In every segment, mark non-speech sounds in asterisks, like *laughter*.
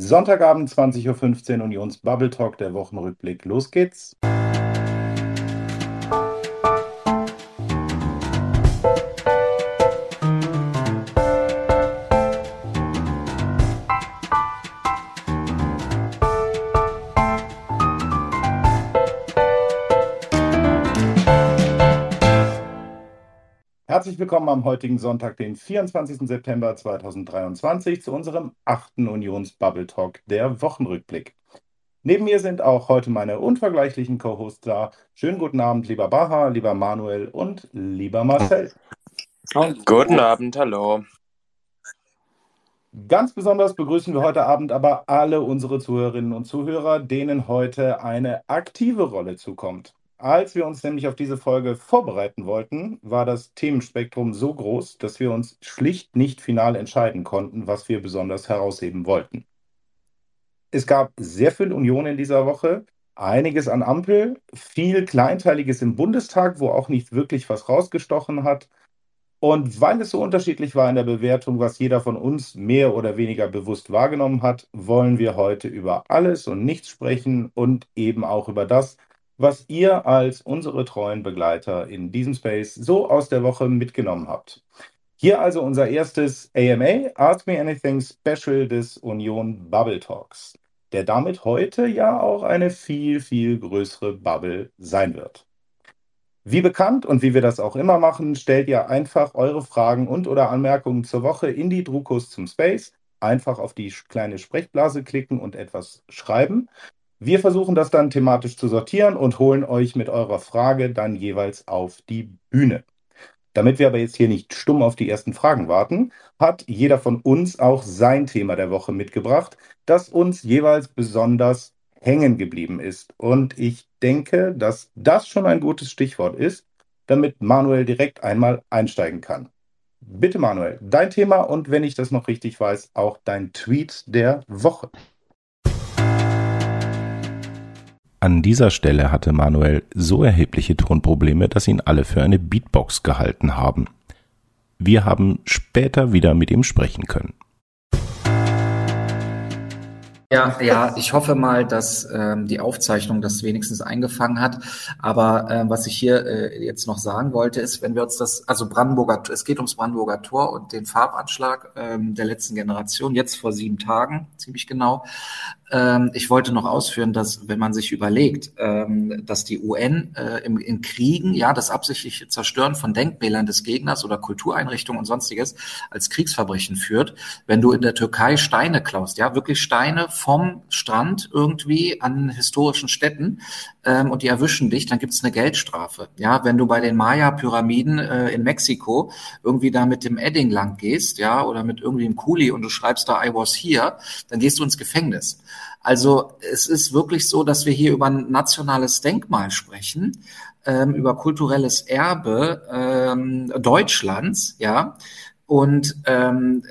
Sonntagabend 20.15 Uhr Unions Bubble Talk, der Wochenrückblick. Los geht's. Herzlich willkommen am heutigen Sonntag, den 24. September 2023, zu unserem achten Unions Bubble Talk, der Wochenrückblick. Neben mir sind auch heute meine unvergleichlichen Co-Hosts da. Schönen guten Abend, lieber Baha, lieber Manuel und lieber Marcel. Guten Abend, hallo. Ganz besonders begrüßen wir heute Abend aber alle unsere Zuhörerinnen und Zuhörer, denen heute eine aktive Rolle zukommt. Als wir uns nämlich auf diese Folge vorbereiten wollten, war das Themenspektrum so groß, dass wir uns schlicht nicht final entscheiden konnten, was wir besonders herausheben wollten. Es gab sehr viel Union in dieser Woche, einiges an Ampel, viel Kleinteiliges im Bundestag, wo auch nicht wirklich was rausgestochen hat. Und weil es so unterschiedlich war in der Bewertung, was jeder von uns mehr oder weniger bewusst wahrgenommen hat, wollen wir heute über alles und nichts sprechen und eben auch über das, was ihr als unsere treuen Begleiter in diesem Space so aus der Woche mitgenommen habt. Hier also unser erstes AMA, Ask Me Anything Special des Union Bubble Talks, der damit heute ja auch eine viel, viel größere Bubble sein wird. Wie bekannt und wie wir das auch immer machen, stellt ihr einfach eure Fragen und oder Anmerkungen zur Woche in die Druckos zum Space. Einfach auf die kleine Sprechblase klicken und etwas schreiben. Wir versuchen das dann thematisch zu sortieren und holen euch mit eurer Frage dann jeweils auf die Bühne. Damit wir aber jetzt hier nicht stumm auf die ersten Fragen warten, hat jeder von uns auch sein Thema der Woche mitgebracht, das uns jeweils besonders hängen geblieben ist. Und ich denke, dass das schon ein gutes Stichwort ist, damit Manuel direkt einmal einsteigen kann. Bitte Manuel, dein Thema und wenn ich das noch richtig weiß, auch dein Tweet der Woche. An dieser Stelle hatte Manuel so erhebliche Tonprobleme, dass ihn alle für eine Beatbox gehalten haben. Wir haben später wieder mit ihm sprechen können. Ja, ja, ich hoffe mal, dass ähm, die Aufzeichnung das wenigstens eingefangen hat. Aber äh, was ich hier äh, jetzt noch sagen wollte, ist, wenn wir uns das, also Brandenburger, es geht ums Brandenburger Tor und den Farbanschlag ähm, der letzten Generation, jetzt vor sieben Tagen, ziemlich genau. Ähm, ich wollte noch ausführen, dass wenn man sich überlegt, ähm, dass die UN äh, im, in Kriegen ja das absichtliche Zerstören von Denkmälern des Gegners oder Kultureinrichtungen und sonstiges als Kriegsverbrechen führt, wenn du in der Türkei Steine klaust, ja wirklich Steine vom Strand irgendwie an historischen Städten ähm, und die erwischen dich, dann gibt es eine Geldstrafe. Ja, wenn du bei den Maya-Pyramiden äh, in Mexiko irgendwie da mit dem Edding lang gehst, ja, oder mit irgendwie einem Kuli und du schreibst da I was here, dann gehst du ins Gefängnis. Also es ist wirklich so, dass wir hier über ein nationales Denkmal sprechen, ähm, über kulturelles Erbe ähm, Deutschlands, ja. Und ähm,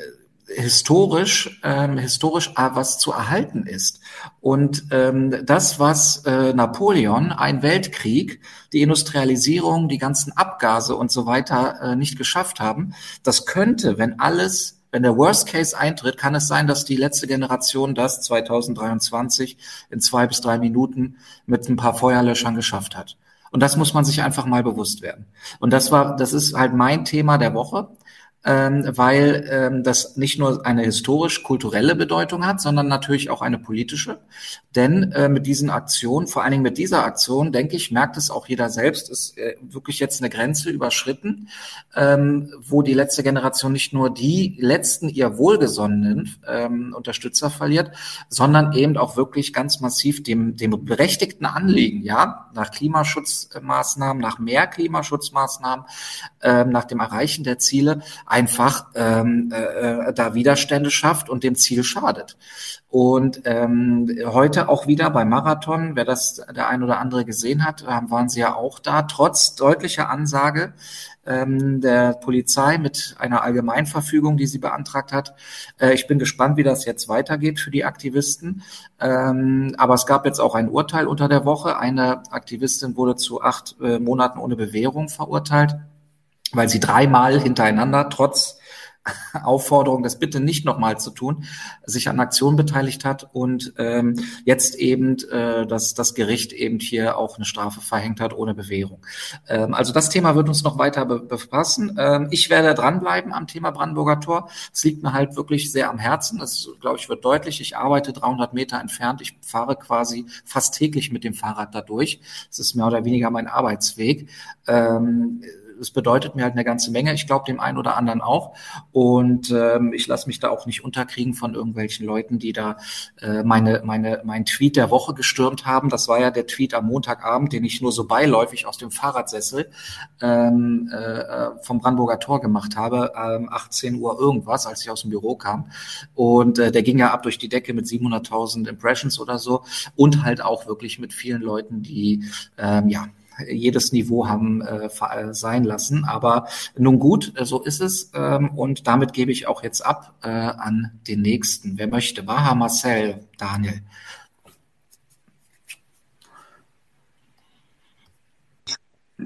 historisch ähm, historisch äh, was zu erhalten ist und ähm, das was äh, Napoleon ein Weltkrieg die Industrialisierung die ganzen Abgase und so weiter äh, nicht geschafft haben das könnte wenn alles wenn der Worst Case eintritt, kann es sein, dass die letzte Generation das 2023 in zwei bis drei Minuten mit ein paar Feuerlöschern geschafft hat. Und das muss man sich einfach mal bewusst werden. Und das war, das ist halt mein Thema der Woche weil ähm, das nicht nur eine historisch-kulturelle Bedeutung hat, sondern natürlich auch eine politische. Denn äh, mit diesen Aktionen, vor allen Dingen mit dieser Aktion, denke ich, merkt es auch jeder selbst, ist äh, wirklich jetzt eine Grenze überschritten, ähm, wo die letzte Generation nicht nur die letzten ihr wohlgesonnenen ähm, Unterstützer verliert, sondern eben auch wirklich ganz massiv dem, dem berechtigten Anliegen, ja, nach Klimaschutzmaßnahmen, nach mehr Klimaschutzmaßnahmen, ähm, nach dem Erreichen der Ziele, einfach ähm, äh, da Widerstände schafft und dem Ziel schadet. Und ähm, heute auch wieder beim Marathon, wer das der ein oder andere gesehen hat, waren sie ja auch da, trotz deutlicher Ansage ähm, der Polizei mit einer Allgemeinverfügung, die sie beantragt hat. Äh, ich bin gespannt, wie das jetzt weitergeht für die Aktivisten. Ähm, aber es gab jetzt auch ein Urteil unter der Woche. Eine Aktivistin wurde zu acht äh, Monaten ohne Bewährung verurteilt weil sie dreimal hintereinander trotz *laughs* Aufforderung, das bitte nicht nochmal zu tun, sich an Aktionen beteiligt hat und ähm, jetzt eben äh, dass das Gericht eben hier auch eine Strafe verhängt hat ohne Bewährung. Ähm, also das Thema wird uns noch weiter be befassen. Ähm, ich werde dranbleiben am Thema Brandenburger Tor. Es liegt mir halt wirklich sehr am Herzen. Das, glaube ich, wird deutlich. Ich arbeite 300 Meter entfernt. Ich fahre quasi fast täglich mit dem Fahrrad dadurch. Es ist mehr oder weniger mein Arbeitsweg. Ähm, es bedeutet mir halt eine ganze Menge. Ich glaube dem einen oder anderen auch. Und ähm, ich lasse mich da auch nicht unterkriegen von irgendwelchen Leuten, die da äh, meine, meine, mein Tweet der Woche gestürmt haben. Das war ja der Tweet am Montagabend, den ich nur so beiläufig aus dem Fahrradsessel ähm, äh, vom Brandenburger Tor gemacht habe, ähm, 18 Uhr irgendwas, als ich aus dem Büro kam. Und äh, der ging ja ab durch die Decke mit 700.000 Impressions oder so und halt auch wirklich mit vielen Leuten, die ähm, ja jedes Niveau haben äh, äh, sein lassen. Aber nun gut, äh, so ist es. Ähm, und damit gebe ich auch jetzt ab äh, an den nächsten. Wer möchte? Baha Marcel, Daniel.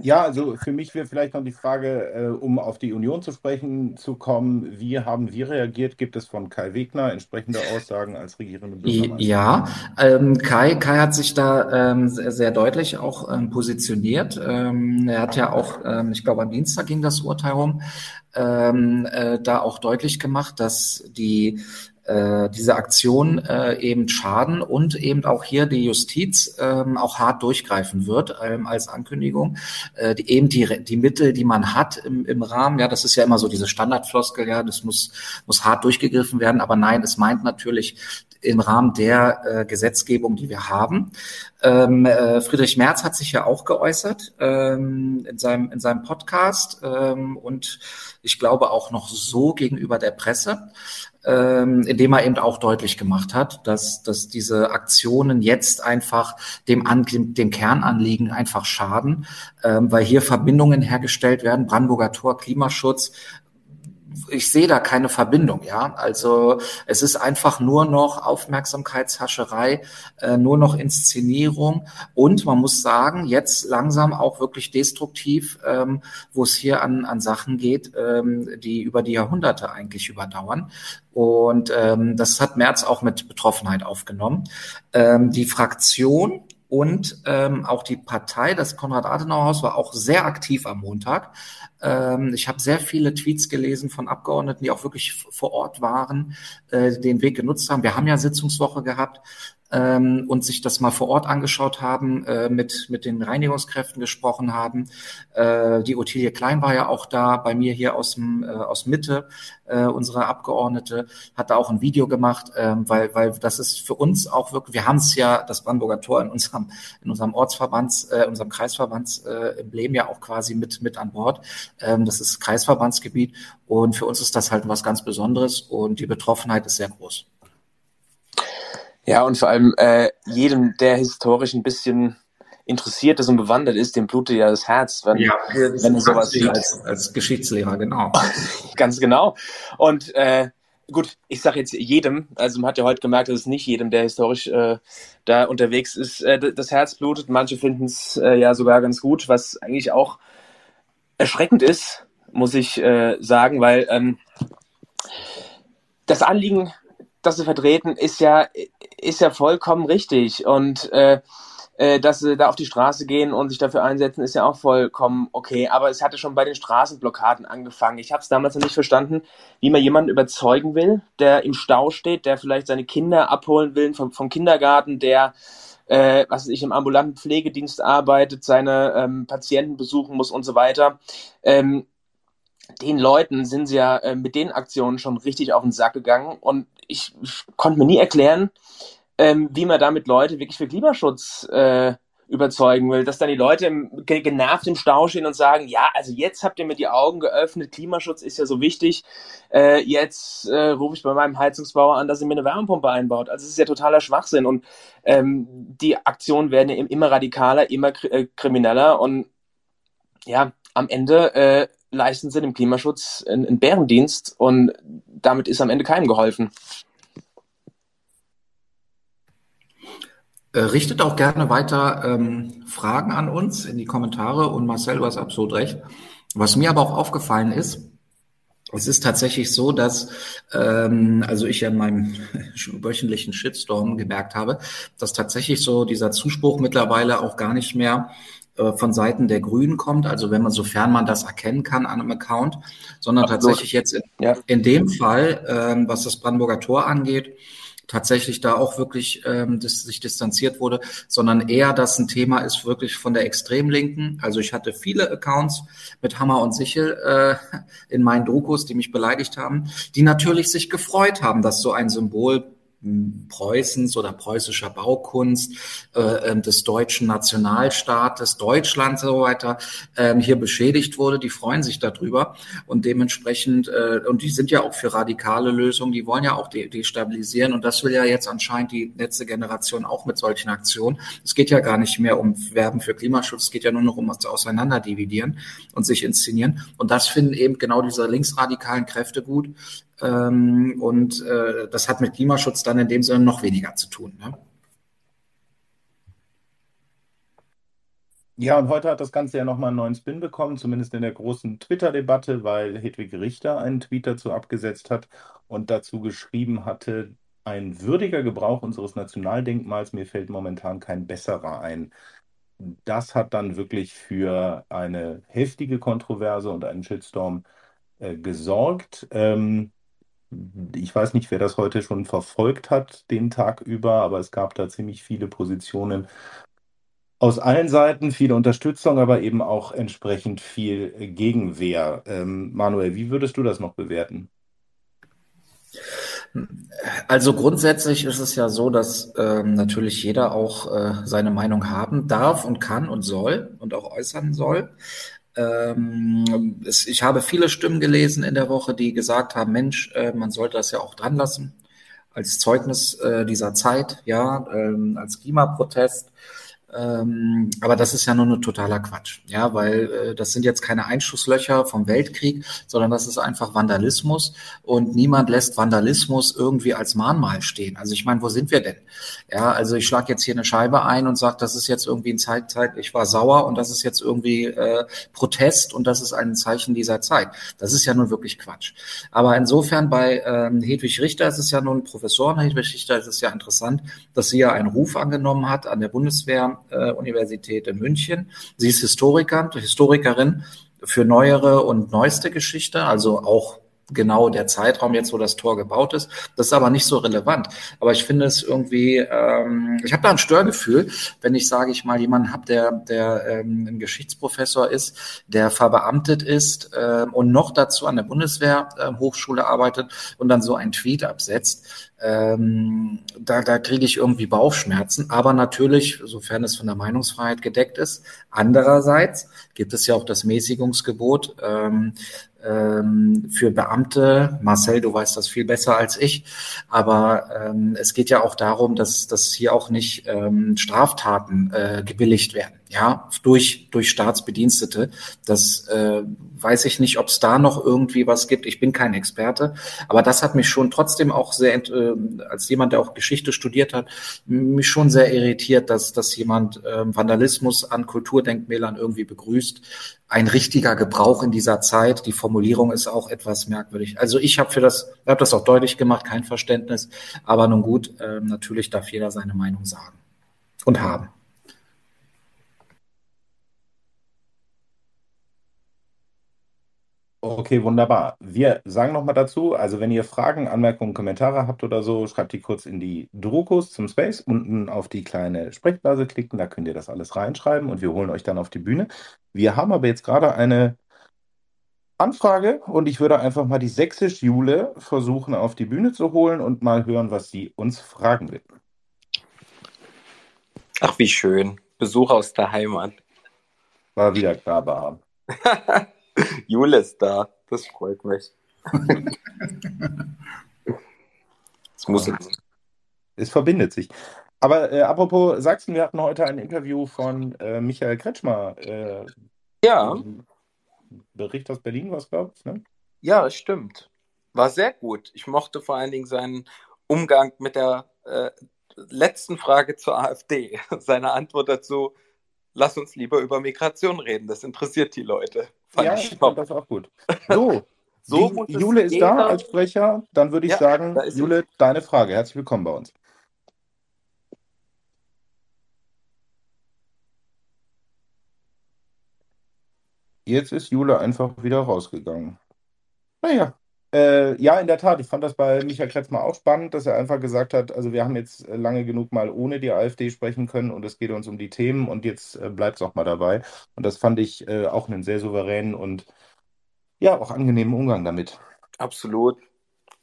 Ja, also für mich wäre vielleicht noch die Frage, äh, um auf die Union zu sprechen zu kommen, wie haben wir reagiert? Gibt es von Kai Wegner entsprechende Aussagen als regierende Bürgermeister? Ja, ähm, Kai, Kai hat sich da ähm, sehr, sehr, deutlich auch ähm, positioniert. Ähm, er hat ja auch, ähm, ich glaube am Dienstag ging das Urteil rum, ähm, äh, da auch deutlich gemacht, dass die äh, diese Aktion äh, eben schaden und eben auch hier die Justiz ähm, auch hart durchgreifen wird ähm, als Ankündigung. Äh, die, eben die, die Mittel, die man hat im, im Rahmen, ja, das ist ja immer so diese Standardfloskel, ja, das muss, muss hart durchgegriffen werden, aber nein, es meint natürlich im Rahmen der äh, Gesetzgebung, die wir haben. Ähm, äh, Friedrich Merz hat sich ja auch geäußert ähm, in, seinem, in seinem Podcast ähm, und ich glaube auch noch so gegenüber der Presse ähm, indem er eben auch deutlich gemacht hat, dass, dass diese Aktionen jetzt einfach dem, An dem Kernanliegen einfach schaden, ähm, weil hier Verbindungen hergestellt werden, Brandenburger Tor, Klimaschutz, ich sehe da keine Verbindung, ja. Also es ist einfach nur noch Aufmerksamkeitshascherei, äh, nur noch Inszenierung und man muss sagen, jetzt langsam auch wirklich destruktiv, ähm, wo es hier an, an Sachen geht, ähm, die über die Jahrhunderte eigentlich überdauern. Und ähm, das hat Merz auch mit Betroffenheit aufgenommen. Ähm, die Fraktion und ähm, auch die Partei, das Konrad-Adenauer-Haus, war auch sehr aktiv am Montag. Ähm, ich habe sehr viele Tweets gelesen von Abgeordneten, die auch wirklich vor Ort waren, äh, den Weg genutzt haben. Wir haben ja Sitzungswoche gehabt ähm, und sich das mal vor Ort angeschaut haben, äh, mit, mit den Reinigungskräften gesprochen haben. Äh, die Ottilie Klein war ja auch da, bei mir hier aus, dem, äh, aus Mitte, äh, unsere Abgeordnete, hat da auch ein Video gemacht, äh, weil, weil das ist für uns auch wirklich, wir haben es ja, das Brandenburger Tor in unserem, in unserem Ortsverbands, äh, unserem Kreisverbandsemblem äh, ja auch quasi mit, mit an Bord. Ähm, das ist Kreisverbandsgebiet und für uns ist das halt was ganz Besonderes und die Betroffenheit ist sehr groß. Ja, und vor allem äh, jedem, der historisch ein bisschen interessiert ist und bewandert ist, dem blutet ja das Herz, wenn, ja, wenn er sowas sieht. Als, als Geschichtslehrer, genau. *laughs* Ganz genau. Und äh, gut, ich sage jetzt jedem, also man hat ja heute gemerkt, dass es nicht jedem, der historisch äh, da unterwegs ist, äh, das Herz blutet. Manche finden es äh, ja sogar ganz gut, was eigentlich auch erschreckend ist, muss ich äh, sagen, weil ähm, das Anliegen das sie vertreten, ist ja, ist ja vollkommen richtig. Und äh, äh, dass sie da auf die Straße gehen und sich dafür einsetzen, ist ja auch vollkommen okay. Aber es hatte schon bei den Straßenblockaden angefangen. Ich habe es damals noch nicht verstanden, wie man jemanden überzeugen will, der im Stau steht, der vielleicht seine Kinder abholen will vom, vom Kindergarten, der äh, was ich im ambulanten Pflegedienst arbeitet, seine ähm, Patienten besuchen muss und so weiter. Ähm, den Leuten sind sie ja äh, mit den Aktionen schon richtig auf den Sack gegangen und ich, ich konnte mir nie erklären, ähm, wie man damit Leute wirklich für Klimaschutz äh, überzeugen will, dass dann die Leute im, genervt im Stau stehen und sagen, ja, also jetzt habt ihr mir die Augen geöffnet, Klimaschutz ist ja so wichtig, äh, jetzt äh, rufe ich bei meinem Heizungsbauer an, dass er mir eine Wärmepumpe einbaut. Also es ist ja totaler Schwachsinn und ähm, die Aktionen werden ja immer radikaler, immer äh, krimineller und ja, am Ende äh, leisten sie dem Klimaschutz einen Bärendienst und damit ist am Ende keinem geholfen. Richtet auch gerne weiter ähm, Fragen an uns in die Kommentare und Marcel, du hast absolut recht. Was mir aber auch aufgefallen ist, Es ist tatsächlich so, dass ähm, also ich ja in meinem *laughs* wöchentlichen Shitstorm gemerkt habe, dass tatsächlich so dieser Zuspruch mittlerweile auch gar nicht mehr äh, von Seiten der Grünen kommt, also wenn man, sofern man das erkennen kann an einem Account, sondern Absolut. tatsächlich jetzt in, ja. in dem Fall, ähm, was das Brandenburger Tor angeht, tatsächlich da auch wirklich ähm, das, sich distanziert wurde, sondern eher, dass ein Thema ist wirklich von der Extremlinken. Also ich hatte viele Accounts mit Hammer und Sichel äh, in meinen Dokus, die mich beleidigt haben, die natürlich sich gefreut haben, dass so ein Symbol Preußens oder preußischer Baukunst, äh, ähm, des deutschen Nationalstaates, Deutschland so weiter, äh, hier beschädigt wurde. Die freuen sich darüber und dementsprechend, äh, und die sind ja auch für radikale Lösungen, die wollen ja auch destabilisieren und das will ja jetzt anscheinend die letzte Generation auch mit solchen Aktionen. Es geht ja gar nicht mehr um Werben für Klimaschutz, es geht ja nur noch um das Auseinanderdividieren und sich inszenieren. Und das finden eben genau diese linksradikalen Kräfte gut, ähm, und äh, das hat mit Klimaschutz dann in dem Sinne noch weniger zu tun. Ne? Ja, und heute hat das Ganze ja nochmal einen neuen Spin bekommen, zumindest in der großen Twitter-Debatte, weil Hedwig Richter einen Tweet dazu abgesetzt hat und dazu geschrieben hatte, ein würdiger Gebrauch unseres Nationaldenkmals, mir fällt momentan kein besserer ein. Das hat dann wirklich für eine heftige Kontroverse und einen Shitstorm äh, gesorgt. Ähm, ich weiß nicht, wer das heute schon verfolgt hat, den Tag über, aber es gab da ziemlich viele Positionen aus allen Seiten, viele Unterstützung, aber eben auch entsprechend viel Gegenwehr. Ähm, Manuel, wie würdest du das noch bewerten? Also grundsätzlich ist es ja so, dass ähm, natürlich jeder auch äh, seine Meinung haben darf und kann und soll und auch äußern soll. Ähm, es, ich habe viele Stimmen gelesen in der Woche, die gesagt haben, Mensch, äh, man sollte das ja auch dran lassen als Zeugnis äh, dieser Zeit, ja, ähm, als Klimaprotest. Ähm, aber das ist ja nur ein totaler Quatsch, ja, weil äh, das sind jetzt keine Einschusslöcher vom Weltkrieg, sondern das ist einfach Vandalismus und niemand lässt Vandalismus irgendwie als Mahnmal stehen. Also ich meine, wo sind wir denn? Ja, also ich schlage jetzt hier eine Scheibe ein und sage, das ist jetzt irgendwie ein Zeit, Zeit, ich war sauer und das ist jetzt irgendwie äh, Protest und das ist ein Zeichen dieser Zeit. Das ist ja nun wirklich Quatsch. Aber insofern bei ähm, Hedwig Richter ist es ja nun Professorin Hedwig Richter ist es ja interessant, dass sie ja einen Ruf angenommen hat an der Bundeswehr Universität in München. Sie ist Historiker, Historikerin für neuere und neueste Geschichte, also auch genau der Zeitraum jetzt, wo das Tor gebaut ist. Das ist aber nicht so relevant. Aber ich finde es irgendwie, ähm, ich habe da ein Störgefühl, wenn ich, sage ich mal, jemanden habe, der, der ähm, ein Geschichtsprofessor ist, der verbeamtet ist äh, und noch dazu an der Bundeswehrhochschule äh, arbeitet und dann so ein Tweet absetzt. Ähm, da da kriege ich irgendwie Bauchschmerzen. Aber natürlich, sofern es von der Meinungsfreiheit gedeckt ist. Andererseits gibt es ja auch das Mäßigungsgebot. Ähm, ähm, für Beamte. Marcel, du weißt das viel besser als ich. Aber ähm, es geht ja auch darum, dass, dass hier auch nicht ähm, Straftaten äh, gebilligt werden, ja, durch, durch Staatsbedienstete. Das äh, weiß ich nicht, ob es da noch irgendwie was gibt. Ich bin kein Experte. Aber das hat mich schon trotzdem auch sehr, äh, als jemand, der auch Geschichte studiert hat, mich schon sehr irritiert, dass, dass jemand äh, Vandalismus an Kulturdenkmälern irgendwie begrüßt ein richtiger Gebrauch in dieser Zeit. Die Formulierung ist auch etwas merkwürdig. Also ich habe für das, habe das auch deutlich gemacht, kein Verständnis. Aber nun gut, äh, natürlich darf jeder seine Meinung sagen und haben. Okay, wunderbar. Wir sagen nochmal dazu, also wenn ihr Fragen, Anmerkungen, Kommentare habt oder so, schreibt die kurz in die Druckos zum Space, unten auf die kleine Sprechblase klicken, da könnt ihr das alles reinschreiben und wir holen euch dann auf die Bühne. Wir haben aber jetzt gerade eine Anfrage und ich würde einfach mal die sächsisch Jule versuchen auf die Bühne zu holen und mal hören, was sie uns fragen will. Ach, wie schön. Besuch aus der Heimat. War wieder klar, *laughs* haben. *laughs* Jule ist da. Das freut mich. *laughs* Es muss jetzt. Es verbindet sich. Aber äh, apropos Sachsen, wir hatten heute ein Interview von äh, Michael Kretschmer. Äh, ja. Bericht aus Berlin, was glaube ich, ne? Ja, stimmt. War sehr gut. Ich mochte vor allen Dingen seinen Umgang mit der äh, letzten Frage zur AfD. *laughs* Seine Antwort dazu, lass uns lieber über Migration reden, das interessiert die Leute. Fand ja, ich fand das auch gut. *laughs* So, So Die, Jule ist da als Sprecher. Dann würde ich ja, sagen, Jule, deine Frage. Herzlich willkommen bei uns. Jetzt ist Jule einfach wieder rausgegangen. Naja, äh, ja, in der Tat. Ich fand das bei Michael Kretzmer auch spannend, dass er einfach gesagt hat, also wir haben jetzt lange genug mal ohne die AfD sprechen können und es geht uns um die Themen und jetzt äh, bleibt es auch mal dabei. Und das fand ich äh, auch einen sehr souveränen und ja, auch angenehmen Umgang damit. Absolut.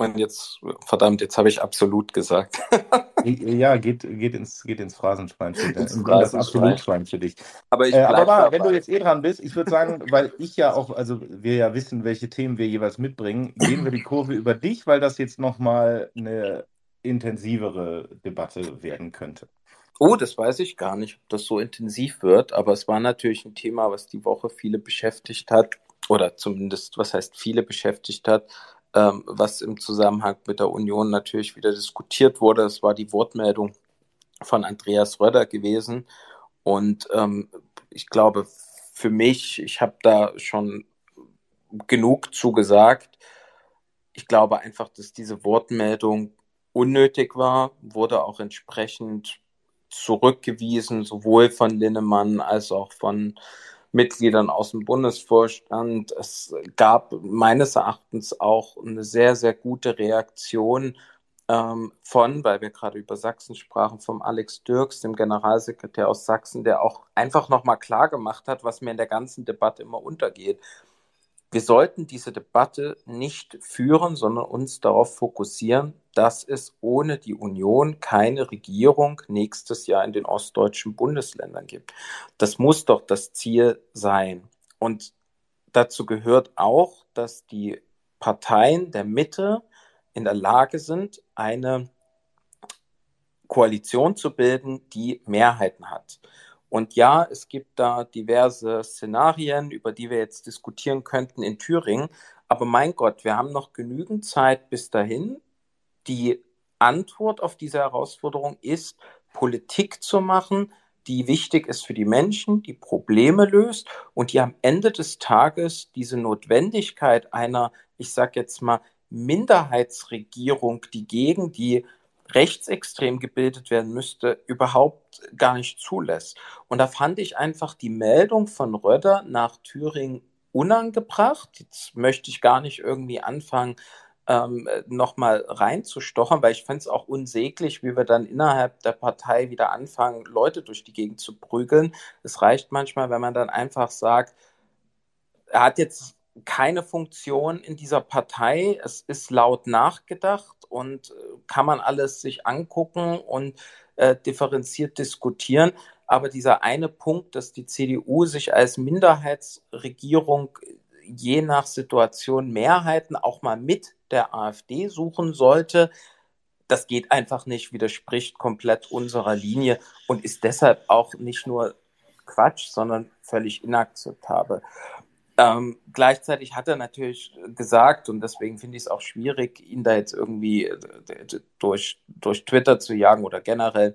Und jetzt, verdammt, jetzt habe ich absolut gesagt. *laughs* ja, geht, geht, ins, geht ins Phrasenschwein für, ins Phrasenschwein. das Absolutschwein für dich. Aber, ich äh, aber mal, wenn du jetzt eh dran bist, ich würde sagen, weil ich ja auch, also wir ja wissen, welche Themen wir jeweils mitbringen, gehen wir die Kurve über dich, weil das jetzt nochmal eine intensivere Debatte werden könnte. Oh, das weiß ich gar nicht, ob das so intensiv wird, aber es war natürlich ein Thema, was die Woche viele beschäftigt hat, oder zumindest, was heißt viele beschäftigt hat, ähm, was im Zusammenhang mit der Union natürlich wieder diskutiert wurde. Es war die Wortmeldung von Andreas Röder gewesen. Und ähm, ich glaube, für mich, ich habe da schon genug zugesagt. Ich glaube einfach, dass diese Wortmeldung unnötig war, wurde auch entsprechend zurückgewiesen, sowohl von Linnemann als auch von Mitgliedern aus dem Bundesvorstand. Es gab meines Erachtens auch eine sehr, sehr gute Reaktion ähm, von, weil wir gerade über Sachsen sprachen, vom Alex Dirks, dem Generalsekretär aus Sachsen, der auch einfach nochmal klar gemacht hat, was mir in der ganzen Debatte immer untergeht wir sollten diese Debatte nicht führen, sondern uns darauf fokussieren, dass es ohne die Union keine Regierung nächstes Jahr in den ostdeutschen Bundesländern gibt. Das muss doch das Ziel sein. Und dazu gehört auch, dass die Parteien der Mitte in der Lage sind, eine Koalition zu bilden, die Mehrheiten hat. Und ja, es gibt da diverse Szenarien, über die wir jetzt diskutieren könnten in Thüringen. Aber mein Gott, wir haben noch genügend Zeit bis dahin. Die Antwort auf diese Herausforderung ist, Politik zu machen, die wichtig ist für die Menschen, die Probleme löst und die am Ende des Tages diese Notwendigkeit einer, ich sage jetzt mal, Minderheitsregierung, die gegen die rechtsextrem gebildet werden müsste, überhaupt gar nicht zulässt. Und da fand ich einfach die Meldung von Röder nach Thüringen unangebracht. Jetzt möchte ich gar nicht irgendwie anfangen, ähm, nochmal reinzustochern, weil ich fände es auch unsäglich, wie wir dann innerhalb der Partei wieder anfangen, Leute durch die Gegend zu prügeln. Es reicht manchmal, wenn man dann einfach sagt, er hat jetzt keine Funktion in dieser Partei. Es ist laut nachgedacht und äh, kann man alles sich angucken und äh, differenziert diskutieren. Aber dieser eine Punkt, dass die CDU sich als Minderheitsregierung je nach Situation Mehrheiten auch mal mit der AfD suchen sollte, das geht einfach nicht, widerspricht komplett unserer Linie und ist deshalb auch nicht nur Quatsch, sondern völlig inakzeptabel. Ähm, gleichzeitig hat er natürlich gesagt, und deswegen finde ich es auch schwierig, ihn da jetzt irgendwie äh, durch, durch Twitter zu jagen oder generell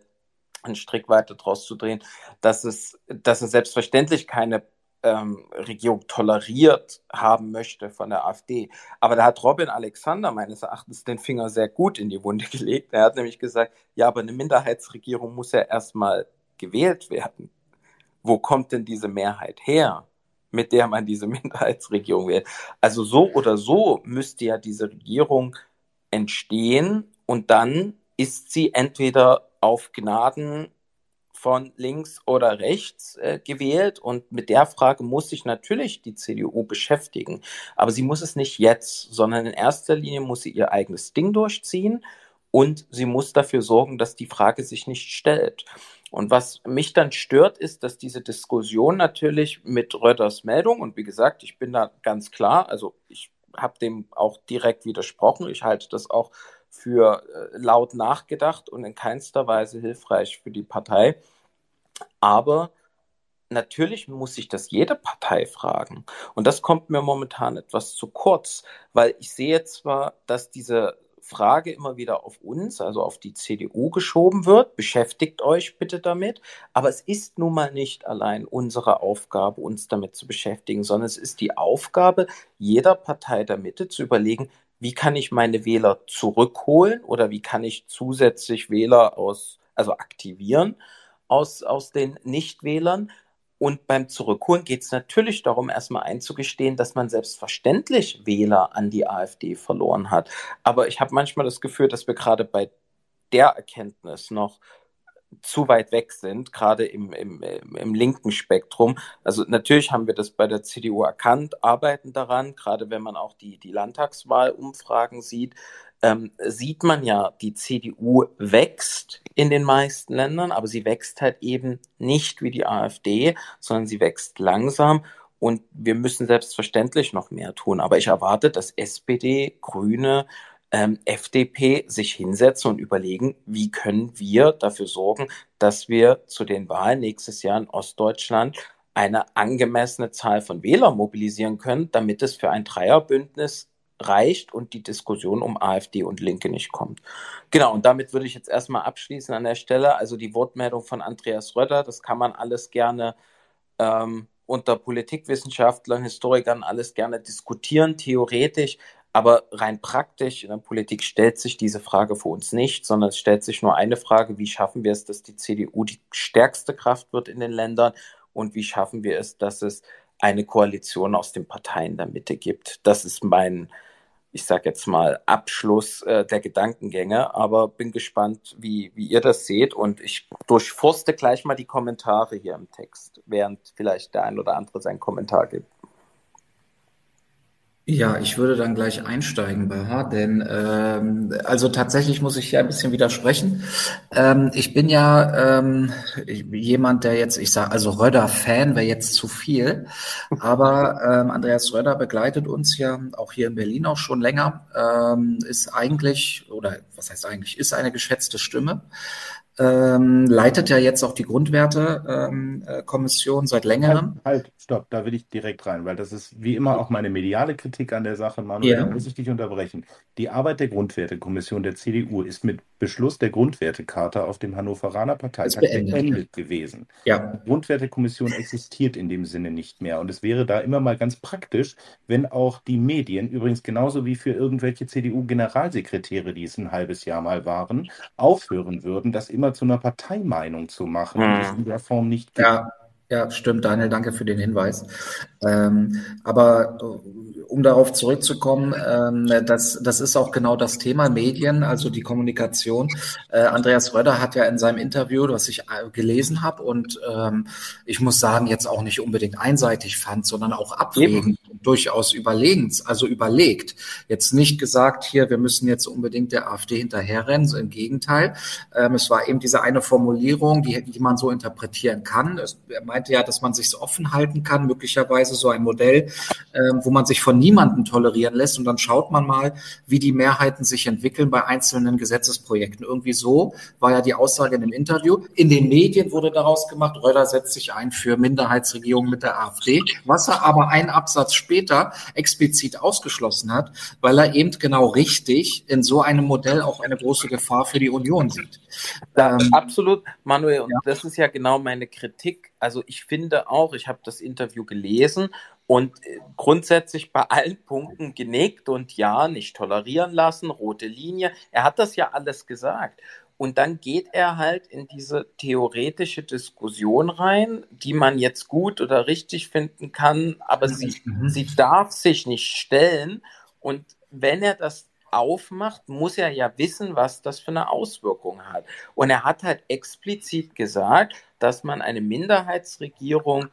einen Strick weiter draus zu drehen, dass es, dass er selbstverständlich keine ähm, Regierung toleriert haben möchte von der AfD. Aber da hat Robin Alexander meines Erachtens den Finger sehr gut in die Wunde *laughs* gelegt. Er hat nämlich gesagt, ja, aber eine Minderheitsregierung muss ja erstmal gewählt werden. Wo kommt denn diese Mehrheit her? Mit der man diese *laughs* Minderheitsregierung wählt. Also so oder so müsste ja diese Regierung entstehen und dann ist sie entweder auf Gnaden von links oder rechts äh, gewählt und mit der Frage muss sich natürlich die CDU beschäftigen. Aber sie muss es nicht jetzt, sondern in erster Linie muss sie ihr eigenes Ding durchziehen und sie muss dafür sorgen, dass die Frage sich nicht stellt. Und was mich dann stört, ist, dass diese Diskussion natürlich mit Rötters Meldung, und wie gesagt, ich bin da ganz klar, also ich habe dem auch direkt widersprochen, ich halte das auch für äh, laut nachgedacht und in keinster Weise hilfreich für die Partei. Aber natürlich muss sich das jede Partei fragen. Und das kommt mir momentan etwas zu kurz, weil ich sehe zwar, dass diese Frage immer wieder auf uns, also auf die CDU geschoben wird. Beschäftigt euch bitte damit. Aber es ist nun mal nicht allein unsere Aufgabe, uns damit zu beschäftigen, sondern es ist die Aufgabe jeder Partei der Mitte zu überlegen, wie kann ich meine Wähler zurückholen oder wie kann ich zusätzlich Wähler aus, also aktivieren aus, aus den Nichtwählern und beim Zurückholen geht es natürlich darum, erstmal einzugestehen, dass man selbstverständlich Wähler an die AfD verloren hat. Aber ich habe manchmal das Gefühl, dass wir gerade bei der Erkenntnis noch zu weit weg sind, gerade im, im, im linken Spektrum. Also natürlich haben wir das bei der CDU erkannt, arbeiten daran, gerade wenn man auch die, die Landtagswahlumfragen sieht ähm, sieht man ja, die CDU wächst in den meisten Ländern, aber sie wächst halt eben nicht wie die AfD, sondern sie wächst langsam. Und wir müssen selbstverständlich noch mehr tun. Aber ich erwarte, dass SPD, Grüne, ähm, FDP sich hinsetzen und überlegen, wie können wir dafür sorgen, dass wir zu den Wahlen nächstes Jahr in Ostdeutschland eine angemessene Zahl von Wählern mobilisieren können, damit es für ein Dreierbündnis reicht und die Diskussion um AfD und Linke nicht kommt. Genau, und damit würde ich jetzt erstmal abschließen an der Stelle. Also die Wortmeldung von Andreas Röder, das kann man alles gerne ähm, unter Politikwissenschaftlern, Historikern alles gerne diskutieren, theoretisch. Aber rein praktisch in der Politik stellt sich diese Frage für uns nicht, sondern es stellt sich nur eine Frage, wie schaffen wir es, dass die CDU die stärkste Kraft wird in den Ländern und wie schaffen wir es, dass es eine Koalition aus den Parteien der Mitte gibt. Das ist mein, ich sage jetzt mal, Abschluss äh, der Gedankengänge, aber bin gespannt, wie, wie ihr das seht und ich durchforste gleich mal die Kommentare hier im Text, während vielleicht der ein oder andere seinen Kommentar gibt. Ja, ich würde dann gleich einsteigen, Baha, denn ähm, also tatsächlich muss ich hier ein bisschen widersprechen. Ähm, ich bin ja ähm, jemand, der jetzt, ich sage, also Röder-Fan wäre jetzt zu viel, aber ähm, Andreas Röder begleitet uns ja auch hier in Berlin auch schon länger, ähm, ist eigentlich, oder was heißt eigentlich, ist eine geschätzte Stimme ähm, leitet ja jetzt auch die Grundwertekommission ähm, seit längerem. Halt, halt, stopp, da will ich direkt rein, weil das ist wie immer auch meine mediale Kritik an der Sache, Manuel, ja. da muss ich dich unterbrechen. Die Arbeit der Grundwertekommission der CDU ist mit Beschluss der Grundwertekarte auf dem Hannoveraner Parteitag beendet, beendet gewesen. Ja. Die Grundwertekommission existiert in dem Sinne nicht mehr und es wäre da immer mal ganz praktisch, wenn auch die Medien, übrigens genauso wie für irgendwelche CDU-Generalsekretäre, die es ein halbes Jahr mal waren, aufhören würden, das immer zu einer Parteimeinung zu machen, die es hm. in der Form nicht gibt. Ja, ja, stimmt, Daniel, danke für den Hinweis. Ähm, aber äh, um darauf zurückzukommen, ähm, das, das ist auch genau das Thema Medien, also die Kommunikation. Äh, Andreas Röder hat ja in seinem Interview, was ich äh, gelesen habe und ähm, ich muss sagen, jetzt auch nicht unbedingt einseitig fand, sondern auch abwägend, durchaus überlegend, also überlegt. Jetzt nicht gesagt, hier, wir müssen jetzt unbedingt der AfD hinterherrennen, so im Gegenteil. Ähm, es war eben diese eine Formulierung, die, die man so interpretieren kann. Es, er meinte ja, dass man sich offen halten kann, möglicherweise so ein Modell, ähm, wo man sich von niemanden tolerieren lässt. Und dann schaut man mal, wie die Mehrheiten sich entwickeln bei einzelnen Gesetzesprojekten. Irgendwie so war ja die Aussage in dem Interview. In den Medien wurde daraus gemacht, Röder setzt sich ein für Minderheitsregierungen mit der AfD, was er aber einen Absatz später explizit ausgeschlossen hat, weil er eben genau richtig in so einem Modell auch eine große Gefahr für die Union sieht. Ähm, Absolut, Manuel, und ja. das ist ja genau meine Kritik. Also ich finde auch, ich habe das Interview gelesen und äh, grundsätzlich bei allen Punkten genickt und ja, nicht tolerieren lassen, rote Linie. Er hat das ja alles gesagt. Und dann geht er halt in diese theoretische Diskussion rein, die man jetzt gut oder richtig finden kann, aber sie, mhm. sie darf sich nicht stellen. Und wenn er das aufmacht, muss er ja wissen, was das für eine Auswirkung hat. Und er hat halt explizit gesagt, dass man eine Minderheitsregierung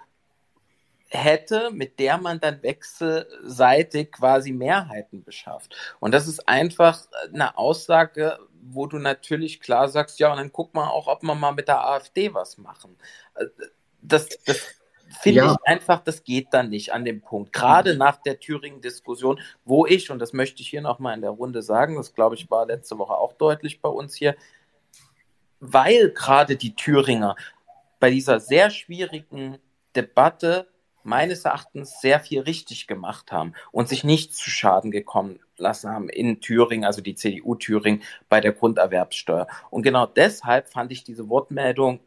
hätte, mit der man dann wechselseitig quasi Mehrheiten beschafft. Und das ist einfach eine Aussage, wo du natürlich klar sagst, ja, und dann guck mal auch, ob wir mal mit der AfD was machen. Das, das finde ja. ich einfach, das geht dann nicht an dem Punkt. Gerade nach der Thüringen-Diskussion, wo ich, und das möchte ich hier nochmal in der Runde sagen, das glaube ich war letzte Woche auch deutlich bei uns hier, weil gerade die Thüringer bei dieser sehr schwierigen Debatte meines Erachtens sehr viel richtig gemacht haben und sich nicht zu Schaden gekommen lassen haben in Thüringen, also die CDU Thüringen bei der Grunderwerbssteuer. Und genau deshalb fand ich diese Wortmeldung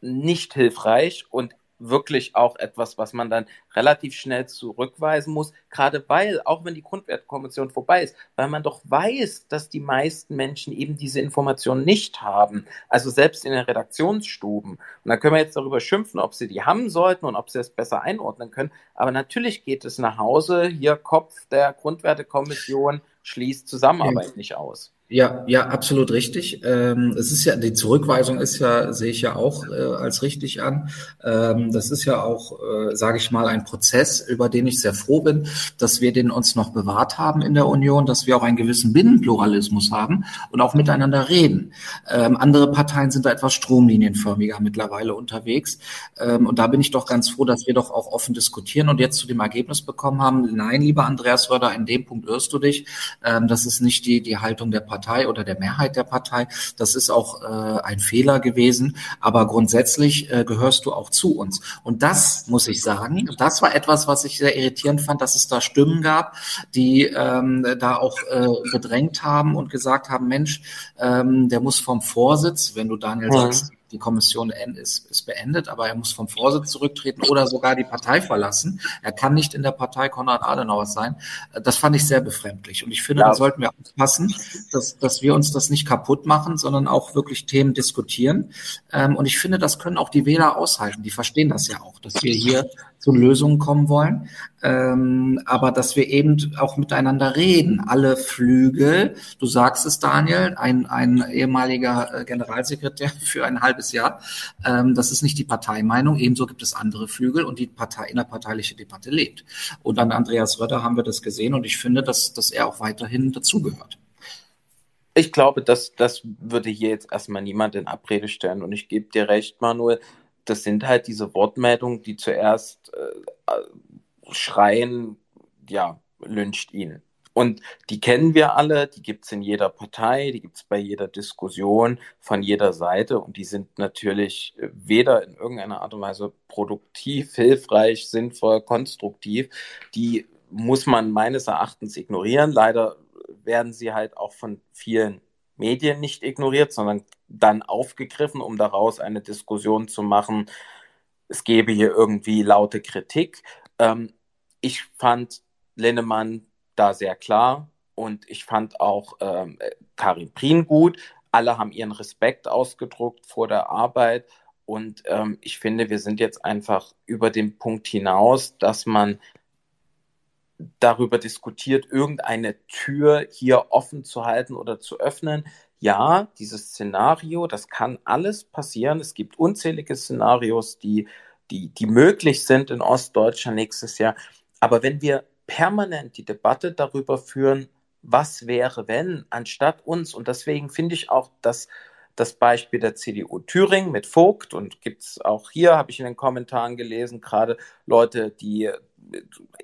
nicht hilfreich und wirklich auch etwas, was man dann relativ schnell zurückweisen muss, gerade weil, auch wenn die Grundwertkommission vorbei ist, weil man doch weiß, dass die meisten Menschen eben diese Informationen nicht haben. Also selbst in den Redaktionsstuben. Und da können wir jetzt darüber schimpfen, ob sie die haben sollten und ob sie es besser einordnen können. Aber natürlich geht es nach Hause. Hier Kopf der Grundwertekommission schließt Zusammenarbeit ja. nicht aus. Ja, ja, absolut richtig. Ähm, es ist ja, die Zurückweisung ist ja, sehe ich ja auch äh, als richtig an. Ähm, das ist ja auch, äh, sage ich mal, ein Prozess, über den ich sehr froh bin, dass wir den uns noch bewahrt haben in der Union, dass wir auch einen gewissen Binnenpluralismus haben und auch miteinander reden. Ähm, andere Parteien sind da etwas stromlinienförmiger mittlerweile unterwegs. Ähm, und da bin ich doch ganz froh, dass wir doch auch offen diskutieren und jetzt zu dem Ergebnis bekommen haben, nein, lieber Andreas Röder, in dem Punkt irrst du dich. Ähm, das ist nicht die, die Haltung der Partei Partei oder der Mehrheit der Partei. Das ist auch äh, ein Fehler gewesen. Aber grundsätzlich äh, gehörst du auch zu uns. Und das muss ich sagen, das war etwas, was ich sehr irritierend fand, dass es da Stimmen gab, die ähm, da auch äh, gedrängt haben und gesagt haben, Mensch, ähm, der muss vom Vorsitz, wenn du Daniel mhm. sagst, die Kommission ist, ist beendet, aber er muss vom Vorsitz zurücktreten oder sogar die Partei verlassen. Er kann nicht in der Partei Konrad Adenauer sein. Das fand ich sehr befremdlich. Und ich finde, ja. da sollten wir aufpassen, dass, dass wir uns das nicht kaputt machen, sondern auch wirklich Themen diskutieren. Ähm, und ich finde, das können auch die Wähler aushalten. Die verstehen das ja auch, dass wir hier zu Lösungen kommen wollen, ähm, aber dass wir eben auch miteinander reden. Alle Flügel, du sagst es, Daniel, ein, ein ehemaliger äh, Generalsekretär *laughs* für ein halbes Jahr, ähm, das ist nicht die Parteimeinung, ebenso gibt es andere Flügel und die Partei, innerparteiliche Debatte lebt. Und an Andreas Röder haben wir das gesehen und ich finde, dass, dass er auch weiterhin dazugehört. Ich glaube, dass das würde hier jetzt erstmal niemand in Abrede stellen. Und ich gebe dir recht, Manuel, das sind halt diese Wortmeldungen, die zuerst äh, schreien, ja, lyncht ihn. Und die kennen wir alle, die gibt es in jeder Partei, die gibt es bei jeder Diskussion von jeder Seite und die sind natürlich weder in irgendeiner Art und Weise produktiv, hilfreich, sinnvoll, konstruktiv. Die muss man meines Erachtens ignorieren. Leider werden sie halt auch von vielen Medien nicht ignoriert, sondern dann aufgegriffen, um daraus eine Diskussion zu machen. Es gäbe hier irgendwie laute Kritik. Ähm, ich fand Lennemann da sehr klar und ich fand auch ähm, Karin Prien gut. Alle haben ihren Respekt ausgedruckt vor der Arbeit und ähm, ich finde, wir sind jetzt einfach über den Punkt hinaus, dass man darüber diskutiert, irgendeine Tür hier offen zu halten oder zu öffnen. Ja, dieses Szenario, das kann alles passieren. Es gibt unzählige Szenarios, die, die, die möglich sind in Ostdeutschland nächstes Jahr. Aber wenn wir permanent die Debatte darüber führen, was wäre, wenn, anstatt uns, und deswegen finde ich auch, dass das Beispiel der CDU Thüringen mit Vogt und gibt es auch hier, habe ich in den Kommentaren gelesen, gerade Leute, die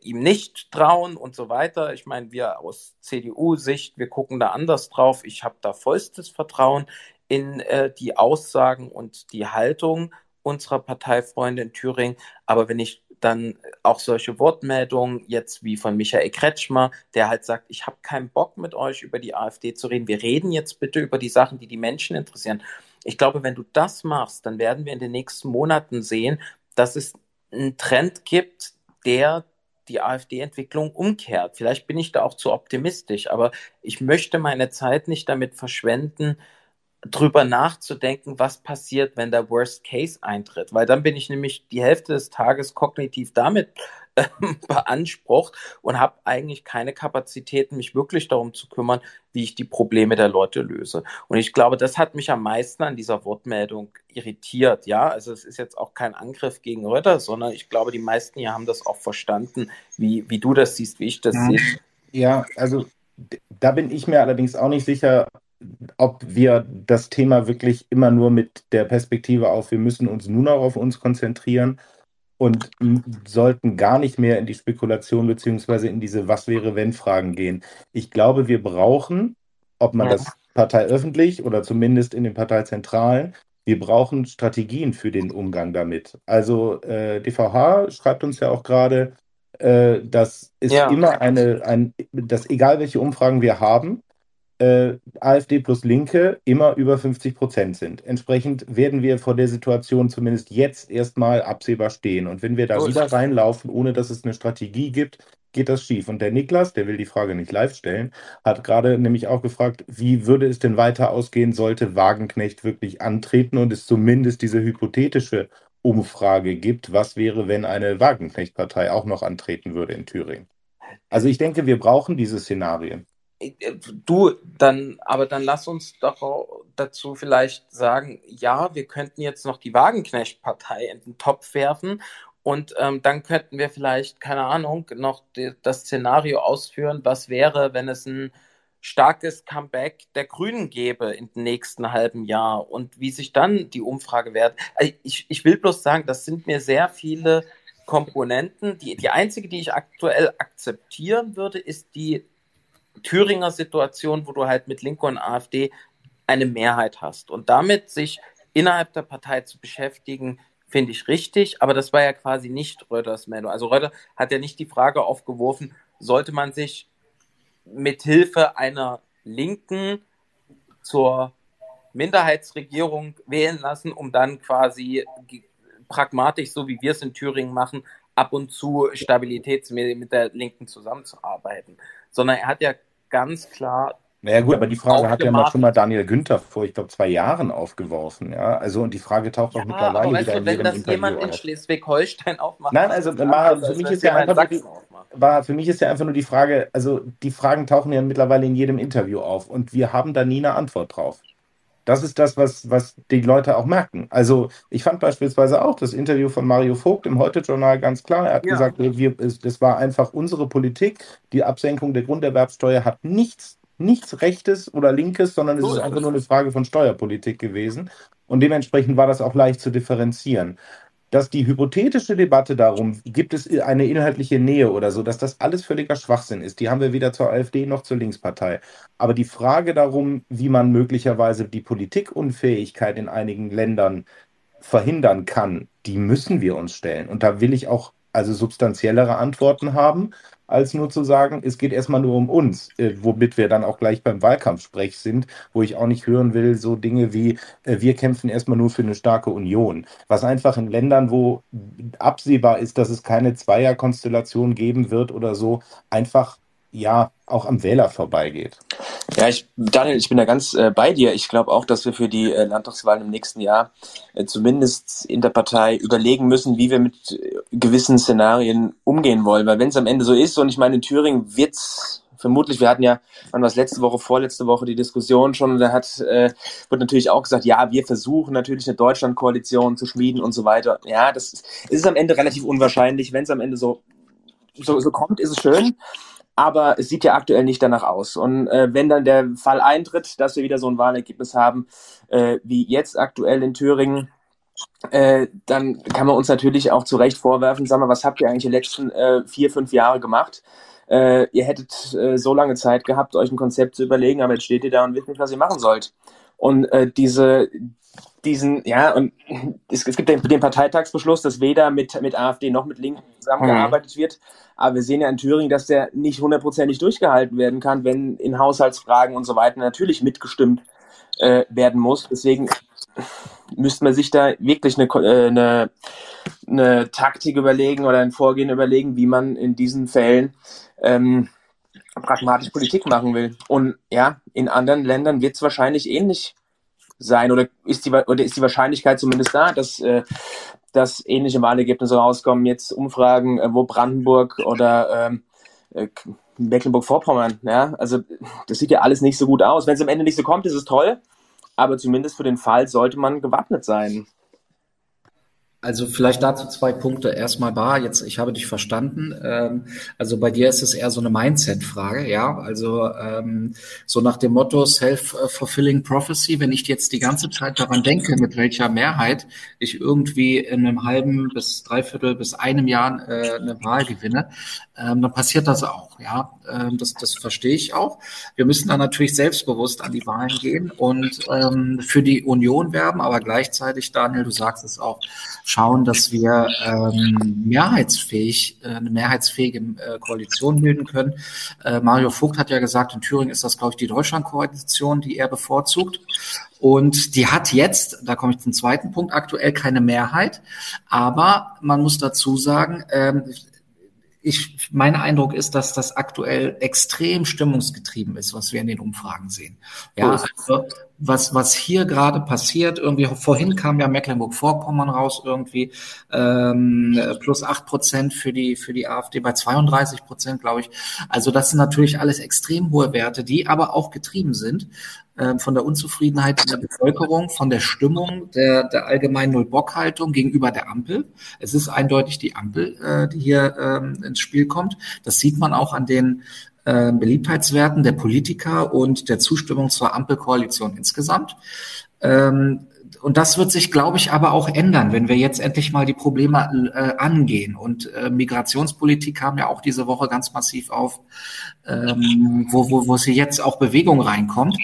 ihm nicht trauen und so weiter. Ich meine, wir aus CDU-Sicht, wir gucken da anders drauf. Ich habe da vollstes Vertrauen in äh, die Aussagen und die Haltung unserer Parteifreunde in Thüringen. Aber wenn ich dann auch solche Wortmeldungen jetzt wie von Michael Kretschmer, der halt sagt, ich habe keinen Bock mit euch über die AfD zu reden. Wir reden jetzt bitte über die Sachen, die die Menschen interessieren. Ich glaube, wenn du das machst, dann werden wir in den nächsten Monaten sehen, dass es einen Trend gibt, der die AfD-Entwicklung umkehrt. Vielleicht bin ich da auch zu optimistisch, aber ich möchte meine Zeit nicht damit verschwenden, drüber nachzudenken, was passiert, wenn der Worst Case eintritt, weil dann bin ich nämlich die Hälfte des Tages kognitiv damit äh, *laughs* beansprucht und habe eigentlich keine Kapazitäten, mich wirklich darum zu kümmern, wie ich die Probleme der Leute löse. Und ich glaube, das hat mich am meisten an dieser Wortmeldung irritiert. Ja, also es ist jetzt auch kein Angriff gegen Rötter, sondern ich glaube, die meisten hier haben das auch verstanden, wie, wie du das siehst, wie ich das ja. sehe. Ja, also da bin ich mir allerdings auch nicht sicher, ob wir das Thema wirklich immer nur mit der Perspektive auf, wir müssen uns nur noch auf uns konzentrieren und sollten gar nicht mehr in die Spekulation beziehungsweise in diese Was wäre wenn Fragen gehen. Ich glaube, wir brauchen, ob man ja. das parteiöffentlich oder zumindest in den Parteizentralen Wir brauchen Strategien für den Umgang damit. Also äh, DVH schreibt uns ja auch gerade, äh, dass es Ja. immer eine, ein, dass egal welche Umfragen wir haben, äh, AfD plus Linke immer über 50 Prozent sind. Entsprechend werden wir vor der Situation zumindest jetzt erstmal absehbar stehen. Und wenn wir da Gut. wieder reinlaufen, ohne dass es eine Strategie gibt, geht das schief. Und der Niklas, der will die Frage nicht live stellen, hat gerade nämlich auch gefragt, wie würde es denn weiter ausgehen, sollte Wagenknecht wirklich antreten und es zumindest diese hypothetische Umfrage gibt, was wäre, wenn eine Wagenknecht-Partei auch noch antreten würde in Thüringen. Also ich denke, wir brauchen diese Szenarien. Du, dann, aber dann lass uns doch dazu vielleicht sagen, ja, wir könnten jetzt noch die Wagenknecht-Partei in den Topf werfen und ähm, dann könnten wir vielleicht, keine Ahnung, noch die, das Szenario ausführen, was wäre, wenn es ein starkes Comeback der Grünen gäbe in den nächsten halben Jahr und wie sich dann die Umfrage wert. Also ich, ich will bloß sagen, das sind mir sehr viele Komponenten. Die, die einzige, die ich aktuell akzeptieren würde, ist die Thüringer Situation, wo du halt mit Linke und AfD eine Mehrheit hast. Und damit sich innerhalb der Partei zu beschäftigen, finde ich richtig. Aber das war ja quasi nicht Rötters Meldung. Also Rötter hat ja nicht die Frage aufgeworfen, sollte man sich mit Hilfe einer Linken zur Minderheitsregierung wählen lassen, um dann quasi pragmatisch, so wie wir es in Thüringen machen, ab und zu Stabilität mit der Linken zusammenzuarbeiten. Sondern er hat ja ganz klar naja gut, aber die Frage hat ja mal schon mal Daniel Günther vor, ich glaube, zwei Jahren aufgeworfen. Ja, also und die Frage taucht auch ja, mittlerweile aber wieder du, in wenn das Interview jemand in auf. Schleswig-Holstein aufmacht. Nein, also Mara, für mich ist ja einfach die, war, für mich ist ja einfach nur die Frage, also die Fragen tauchen ja mittlerweile in jedem Interview auf und wir haben da nie eine Antwort drauf. Das ist das, was, was die Leute auch merken. Also ich fand beispielsweise auch das Interview von Mario Vogt im Heute-Journal ganz klar. Er hat Ja. gesagt, wir, es, das war einfach unsere Politik. Die Absenkung der Grunderwerbsteuer hat nichts, nichts Rechtes oder Linkes, sondern es So ist einfach nur eine Frage von Steuerpolitik gewesen. Und dementsprechend war das auch leicht zu differenzieren. Dass die hypothetische Debatte darum, gibt es eine inhaltliche Nähe oder so, dass das alles völliger Schwachsinn ist, die haben wir weder zur AfD noch zur Linkspartei. Aber die Frage darum, wie man möglicherweise die Politikunfähigkeit in einigen Ländern verhindern kann, die müssen wir uns stellen. Und da will ich auch also substanziellere Antworten haben, als nur zu sagen, es geht erstmal nur um uns, äh, womit wir dann auch gleich beim Wahlkampfsprech sind, wo ich auch nicht hören will, so Dinge wie, äh, wir kämpfen erstmal nur für eine starke Union. Was einfach in Ländern, wo absehbar ist, dass es keine Zweierkonstellation geben wird oder so, einfach ja auch am Wähler vorbeigeht. Ja, ich, Daniel, ich bin da ganz äh, bei dir. Ich glaube auch, dass wir für die äh, Landtagswahlen im nächsten Jahr äh, zumindest in der Partei überlegen müssen, wie wir mit äh, gewissen Szenarien umgehen wollen. Weil wenn es am Ende so ist, und ich meine, in Thüringen wird's vermutlich, wir hatten ja, wann war es letzte Woche, vorletzte Woche die Diskussion schon, da hat, äh, wird natürlich auch gesagt, ja, wir versuchen natürlich eine Deutschlandkoalition zu schmieden und so weiter. Ja, das ist, es ist am Ende relativ unwahrscheinlich. Wenn es am Ende so, so, so kommt, ist es schön. Aber es sieht ja aktuell nicht danach aus. Und äh, wenn dann der Fall eintritt, dass wir wieder so ein Wahlergebnis haben, äh, wie jetzt aktuell in Thüringen, äh, dann kann man uns natürlich auch zu Recht vorwerfen, sag mal, was habt ihr eigentlich die letzten äh, vier, fünf Jahre gemacht? Äh, ihr hättet äh, so lange Zeit gehabt, euch ein Konzept zu überlegen, aber jetzt steht ihr da und wisst nicht, was ihr machen sollt. Und äh, diese, diesen, ja, und es, es gibt den, den Parteitagsbeschluss, dass weder mit, mit AfD noch mit Linken zusammengearbeitet wird. Aber wir sehen ja in Thüringen, dass der nicht hundertprozentig durchgehalten werden kann, wenn in Haushaltsfragen und so weiter natürlich mitgestimmt äh, werden muss. Deswegen müsste man sich da wirklich eine, äh, eine, eine Taktik überlegen oder ein Vorgehen überlegen, wie man in diesen Fällen ähm, pragmatisch Politik machen will. Und ja, in anderen Ländern wird es wahrscheinlich ähnlich sein oder ist die oder ist die Wahrscheinlichkeit zumindest da, dass äh, dass ähnliche Wahlergebnisse rauskommen. Jetzt Umfragen, äh, wo Brandenburg oder ähm, äh, Mecklenburg-Vorpommern. Ja, also das sieht ja alles nicht so gut aus. Wenn es am Ende nicht so kommt, ist es toll, aber zumindest für den Fall sollte man gewappnet sein. Also vielleicht dazu zwei Punkte. Erstmal Bar, jetzt, ich habe dich verstanden. Ähm, also bei dir ist es eher so eine Mindset-Frage, ja. Also ähm, so nach dem Motto Self-Fulfilling Prophecy, wenn ich jetzt die ganze Zeit daran denke, mit welcher Mehrheit ich irgendwie in einem halben bis dreiviertel bis einem Jahr äh, eine Wahl gewinne, ähm, dann passiert das auch, ja. Ähm, das, das verstehe ich auch. Wir müssen dann natürlich selbstbewusst an die Wahlen gehen und ähm, für die Union werben, aber gleichzeitig, Daniel, du sagst es auch, schauen, dass wir ähm, mehrheitsfähig, äh, eine mehrheitsfähige äh, Koalition bilden können. Äh, Mario Vogt hat ja gesagt, in Thüringen ist das, glaube ich, die Deutschlandkoalition, die er bevorzugt. Und die hat jetzt, da komme ich zum zweiten Punkt, aktuell keine Mehrheit. Aber man muss dazu sagen, ähm, ich, mein Eindruck ist, dass das aktuell extrem stimmungsgetrieben ist, was wir in den Umfragen sehen. Ja, also was, was hier gerade passiert, irgendwie vorhin kam ja Mecklenburg-Vorpommern raus, irgendwie ähm, plus acht Prozent für die, für die AfD bei 32 Prozent, glaube ich. Also das sind natürlich alles extrem hohe Werte, die aber auch getrieben sind äh, von der Unzufriedenheit in der Bevölkerung, von der Stimmung, der, der allgemeinen Null-Bock-Haltung gegenüber der Ampel. Es ist eindeutig die Ampel, äh, die hier ähm, ins Spiel kommt. Das sieht man auch an den äh, Beliebtheitswerten der Politiker und der Zustimmung zur Ampelkoalition insgesamt. Ähm, und das wird sich, glaube ich, aber auch ändern, wenn wir jetzt endlich mal die Probleme äh, angehen. Und äh, Migrationspolitik kam ja auch diese Woche ganz massiv auf, ähm, wo, wo, wo sie jetzt auch Bewegung reinkommt.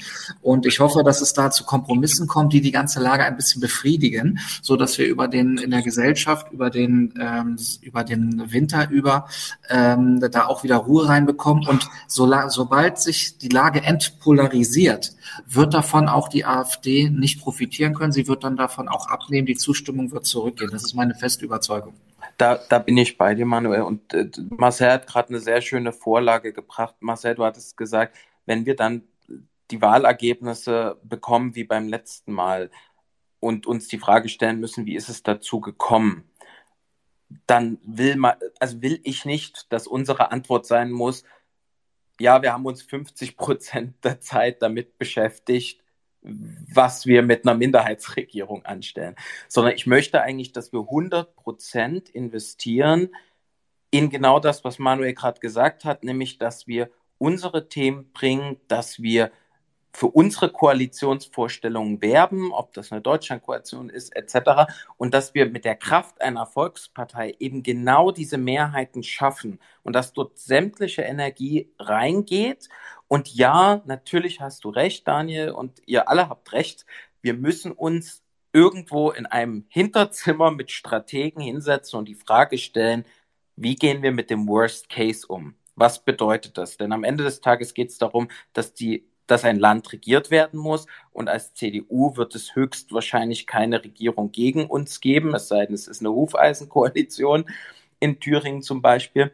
Und ich hoffe, dass es da zu Kompromissen kommt, die die ganze Lage ein bisschen befriedigen, so dass wir über den in der Gesellschaft über den ähm, über den Winter über ähm, da auch wieder Ruhe reinbekommen. Und so, sobald sich die Lage entpolarisiert, wird davon auch die AfD nicht profitieren können. Sie wird dann davon auch abnehmen. Die Zustimmung wird zurückgehen. Das ist meine feste Überzeugung. Da, da bin ich bei dir, Manuel. Und äh, Marcel hat gerade eine sehr schöne Vorlage gebracht. Marcel, du hattest gesagt, wenn wir dann die Wahlergebnisse bekommen wie beim letzten Mal und uns die Frage stellen müssen, wie ist es dazu gekommen, dann will man, also will ich nicht, dass unsere Antwort sein muss, ja, wir haben uns 50 Prozent der Zeit damit beschäftigt, was wir mit einer Minderheitsregierung anstellen, sondern ich möchte eigentlich, dass wir 100 Prozent investieren in genau das, was Manuel gerade gesagt hat, nämlich, dass wir unsere Themen bringen, dass wir für unsere Koalitionsvorstellungen werben, ob das eine Deutschlandkoalition ist, etc. Und dass wir mit der Kraft einer Volkspartei eben genau diese Mehrheiten schaffen und dass dort sämtliche Energie reingeht. Und ja, natürlich hast du recht, Daniel, und ihr alle habt recht. Wir müssen uns irgendwo in einem Hinterzimmer mit Strategen hinsetzen und die Frage stellen, wie gehen wir mit dem Worst Case um? Was bedeutet das? Denn am Ende des Tages geht es darum, dass die dass ein Land regiert werden muss. Und als CDU wird es höchstwahrscheinlich keine Regierung gegen uns geben, es sei denn, es ist eine Hufeisenkoalition in Thüringen zum Beispiel.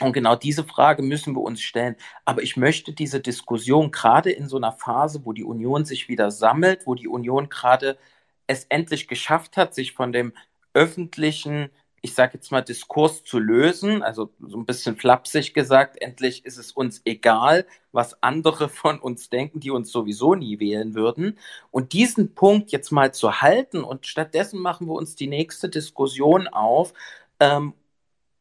Und genau diese Frage müssen wir uns stellen. Aber ich möchte diese Diskussion gerade in so einer Phase, wo die Union sich wieder sammelt, wo die Union gerade es endlich geschafft hat, sich von dem öffentlichen ich sage jetzt mal, Diskurs zu lösen. Also so ein bisschen flapsig gesagt, endlich ist es uns egal, was andere *laughs* von uns denken, die uns sowieso nie wählen würden. Und diesen Punkt jetzt mal zu halten und stattdessen machen wir uns die nächste Diskussion auf, ähm,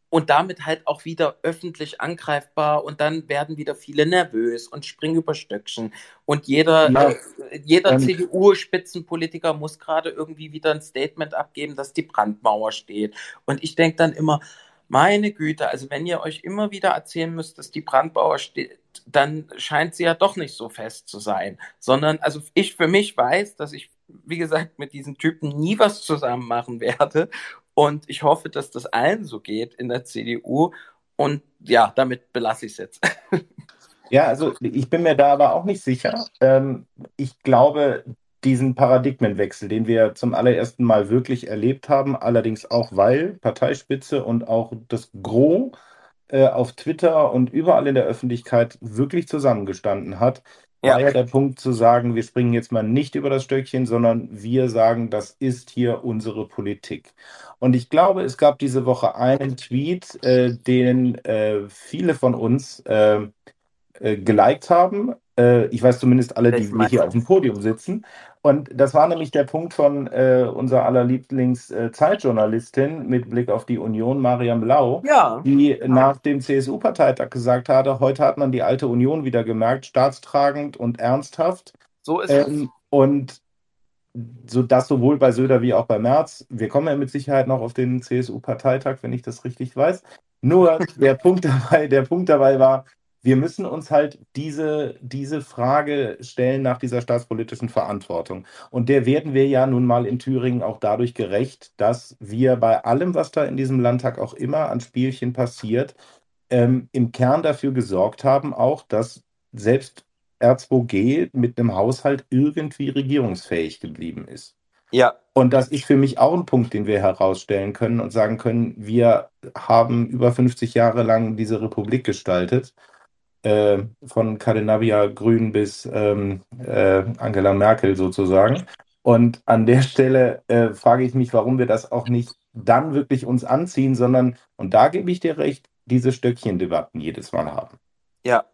und damit halt auch wieder öffentlich angreifbar. Und dann werden wieder viele nervös und springen über Stöckchen. Und jeder, ja, äh, jeder ähm, CDU-Spitzenpolitiker muss gerade irgendwie wieder ein Statement abgeben, dass die Brandmauer steht. Und ich denke dann immer, meine Güte, also wenn ihr euch immer wieder erzählen müsst, dass die Brandmauer steht, dann scheint sie ja doch nicht so fest zu sein, sondern also ich für mich weiß, dass ich wie gesagt, mit diesen Typen nie was zusammen machen werde und ich hoffe, dass das allen so geht in der CDU. Und ja, damit belasse ich es jetzt. *laughs* Ja, also ich bin mir da aber auch nicht sicher. Ähm, ich glaube, diesen Paradigmenwechsel, den wir zum allerersten Mal wirklich erlebt haben, allerdings auch, weil Parteispitze und auch das Gros äh, auf Twitter und überall in der Öffentlichkeit wirklich zusammengestanden hat, ja. war ja der Punkt zu sagen, wir springen jetzt mal nicht über das Stöckchen, sondern wir sagen, das ist hier unsere Politik. Und ich glaube, es gab diese Woche einen Tweet, äh, den äh, viele von uns äh, äh, geliked haben, Äh, ich weiß zumindest alle, die wir hier auf dem Podium sitzen. Und das war nämlich der Punkt von äh, unserer aller Lieblings-Zeitjournalistin mit Blick auf die Union, Mariam Lau, Ja. die nach dem CSU-Parteitag gesagt hatte, heute hat man die alte Union wieder gemerkt, staatstragend und ernsthaft. So ist es. Ähm, und so das sowohl bei Söder wie auch bei Merz. Wir kommen ja mit Sicherheit noch auf den CSU-Parteitag, wenn ich das richtig weiß. Nur *laughs* der Punkt dabei, der Punkt dabei war, wir müssen uns halt diese, diese Frage stellen nach dieser staatspolitischen Verantwortung. Und der werden wir ja nun mal in Thüringen auch dadurch gerecht, dass wir bei allem, was da in diesem Landtag auch immer an Spielchen passiert, ähm, im Kern dafür gesorgt haben, auch, dass selbst R2G mit einem Haushalt irgendwie regierungsfähig geblieben ist. Ja, Und das ist für mich auch ein Punkt, den wir herausstellen können und sagen können, wir haben über 50 Jahre lang diese Republik gestaltet, äh, von Cadenavia Grün bis ähm, äh, Angela Merkel sozusagen. Und an der Stelle äh, frage ich mich, warum wir das auch nicht dann wirklich uns anziehen, sondern, und da gebe ich dir recht, diese Stöckchendebatten jedes Mal haben. Ja,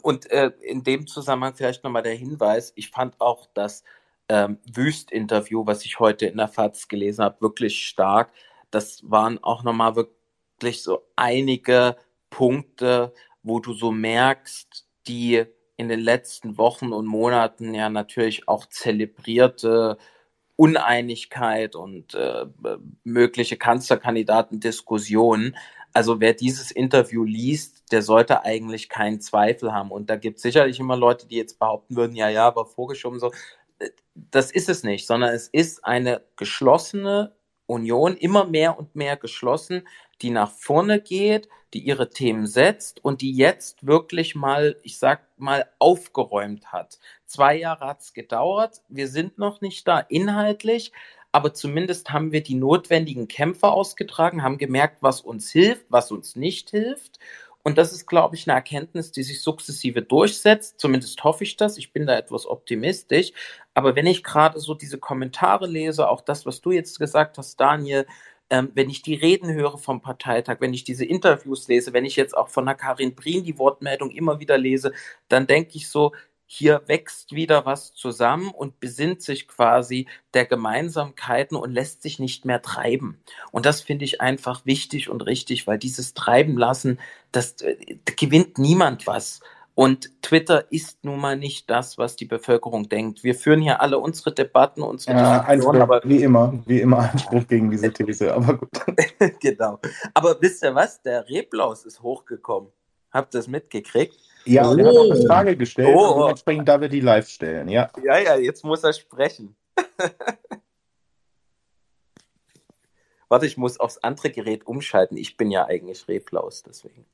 und äh, in dem Zusammenhang vielleicht nochmal der Hinweis, ich fand auch das ähm, Wüst-Interview, was ich heute in der FAZ gelesen habe, wirklich stark. Das waren auch nochmal wirklich so einige Punkte, wo du so merkst, die in den letzten Wochen und Monaten ja natürlich auch zelebrierte Uneinigkeit und äh, mögliche Kanzlerkandidaten-Diskussionen. Also wer dieses Interview liest, der sollte eigentlich keinen Zweifel haben. Und da gibt es sicherlich immer Leute, die jetzt behaupten würden, ja, ja, aber vorgeschoben so. Das ist es nicht, sondern es ist eine geschlossene Union, immer mehr und mehr geschlossen, die nach vorne geht, die ihre Themen setzt und die jetzt wirklich mal, ich sag mal, aufgeräumt hat. Zwei Jahre hat's gedauert. Wir sind noch nicht da inhaltlich, aber zumindest haben wir die notwendigen Kämpfe ausgetragen, haben gemerkt, was uns hilft, was uns nicht hilft. Und das ist, glaube ich, eine Erkenntnis, die sich sukzessive durchsetzt. Zumindest hoffe ich das. Ich bin da etwas optimistisch. Aber wenn ich gerade so diese Kommentare lese, auch das, was du jetzt gesagt hast, Daniel, ähm, wenn ich die Reden höre vom Parteitag, wenn ich diese Interviews lese, wenn ich jetzt auch von der Karin Brien die Wortmeldung immer wieder lese, dann denke ich so, hier wächst wieder was zusammen und besinnt sich quasi der Gemeinsamkeiten und lässt sich nicht mehr treiben. Und das finde ich einfach wichtig und richtig, weil dieses Treiben lassen, das äh, gewinnt niemand was. Und Twitter ist nun mal nicht das, was die Bevölkerung denkt. Wir führen hier alle unsere Debatten, unsere Ja, Diskussionen, Einspruch, aber wie immer, wie immer Einspruch gegen diese These, aber gut. *laughs* genau. Aber wisst ihr was? Der Reblaus ist hochgekommen. Habt ihr das mitgekriegt? Ja, und er hat auch eine Oh. Frage gestellt Oh. und dementsprechend darf er die live stellen, ja. Ja, ja, jetzt muss er sprechen. *laughs* Warte, ich muss aufs andere Gerät umschalten. Ich bin ja eigentlich Reblaus, deswegen.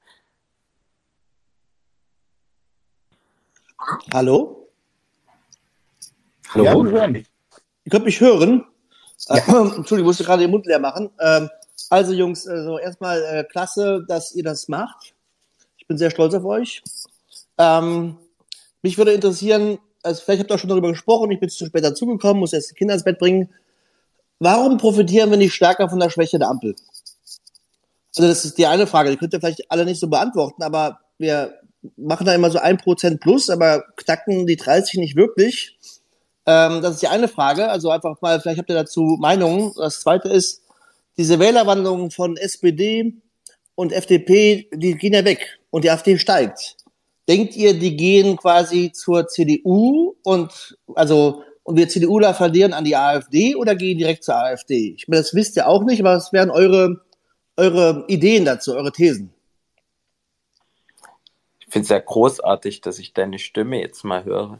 Hallo? Hallo? Ja, wir hören dich. Ihr könnt mich hören? Ja. Äh, *clears throat* Entschuldigung, ich musste gerade den Mund leer machen. Ähm, also Jungs, also erstmal äh, klasse, dass ihr das macht. Ich bin sehr stolz auf euch. Ähm, mich würde interessieren, also vielleicht habt ihr auch schon darüber gesprochen, ich bin zu spät dazugekommen, muss erst die Kinder ins Bett bringen. Warum profitieren wir nicht stärker von der Schwäche der Ampel? Also das ist die eine Frage, die könnt ihr vielleicht alle nicht so beantworten, aber wir machen da immer so ein Prozent plus, aber knacken die 30 nicht wirklich. Ähm, das ist die eine Frage. Also einfach mal, vielleicht habt ihr dazu Meinungen. Das zweite ist, diese Wählerwanderung von SPD und FDP, die gehen ja weg und die AfD steigt. Denkt ihr, die gehen quasi zur CDU und also und wir CDUler verlieren an die AfD oder gehen direkt zur AfD? Ich meine, das wisst ihr auch nicht, aber was wären eure eure Ideen dazu, eure Thesen? Ich finde es ja großartig, dass ich deine Stimme jetzt mal höre.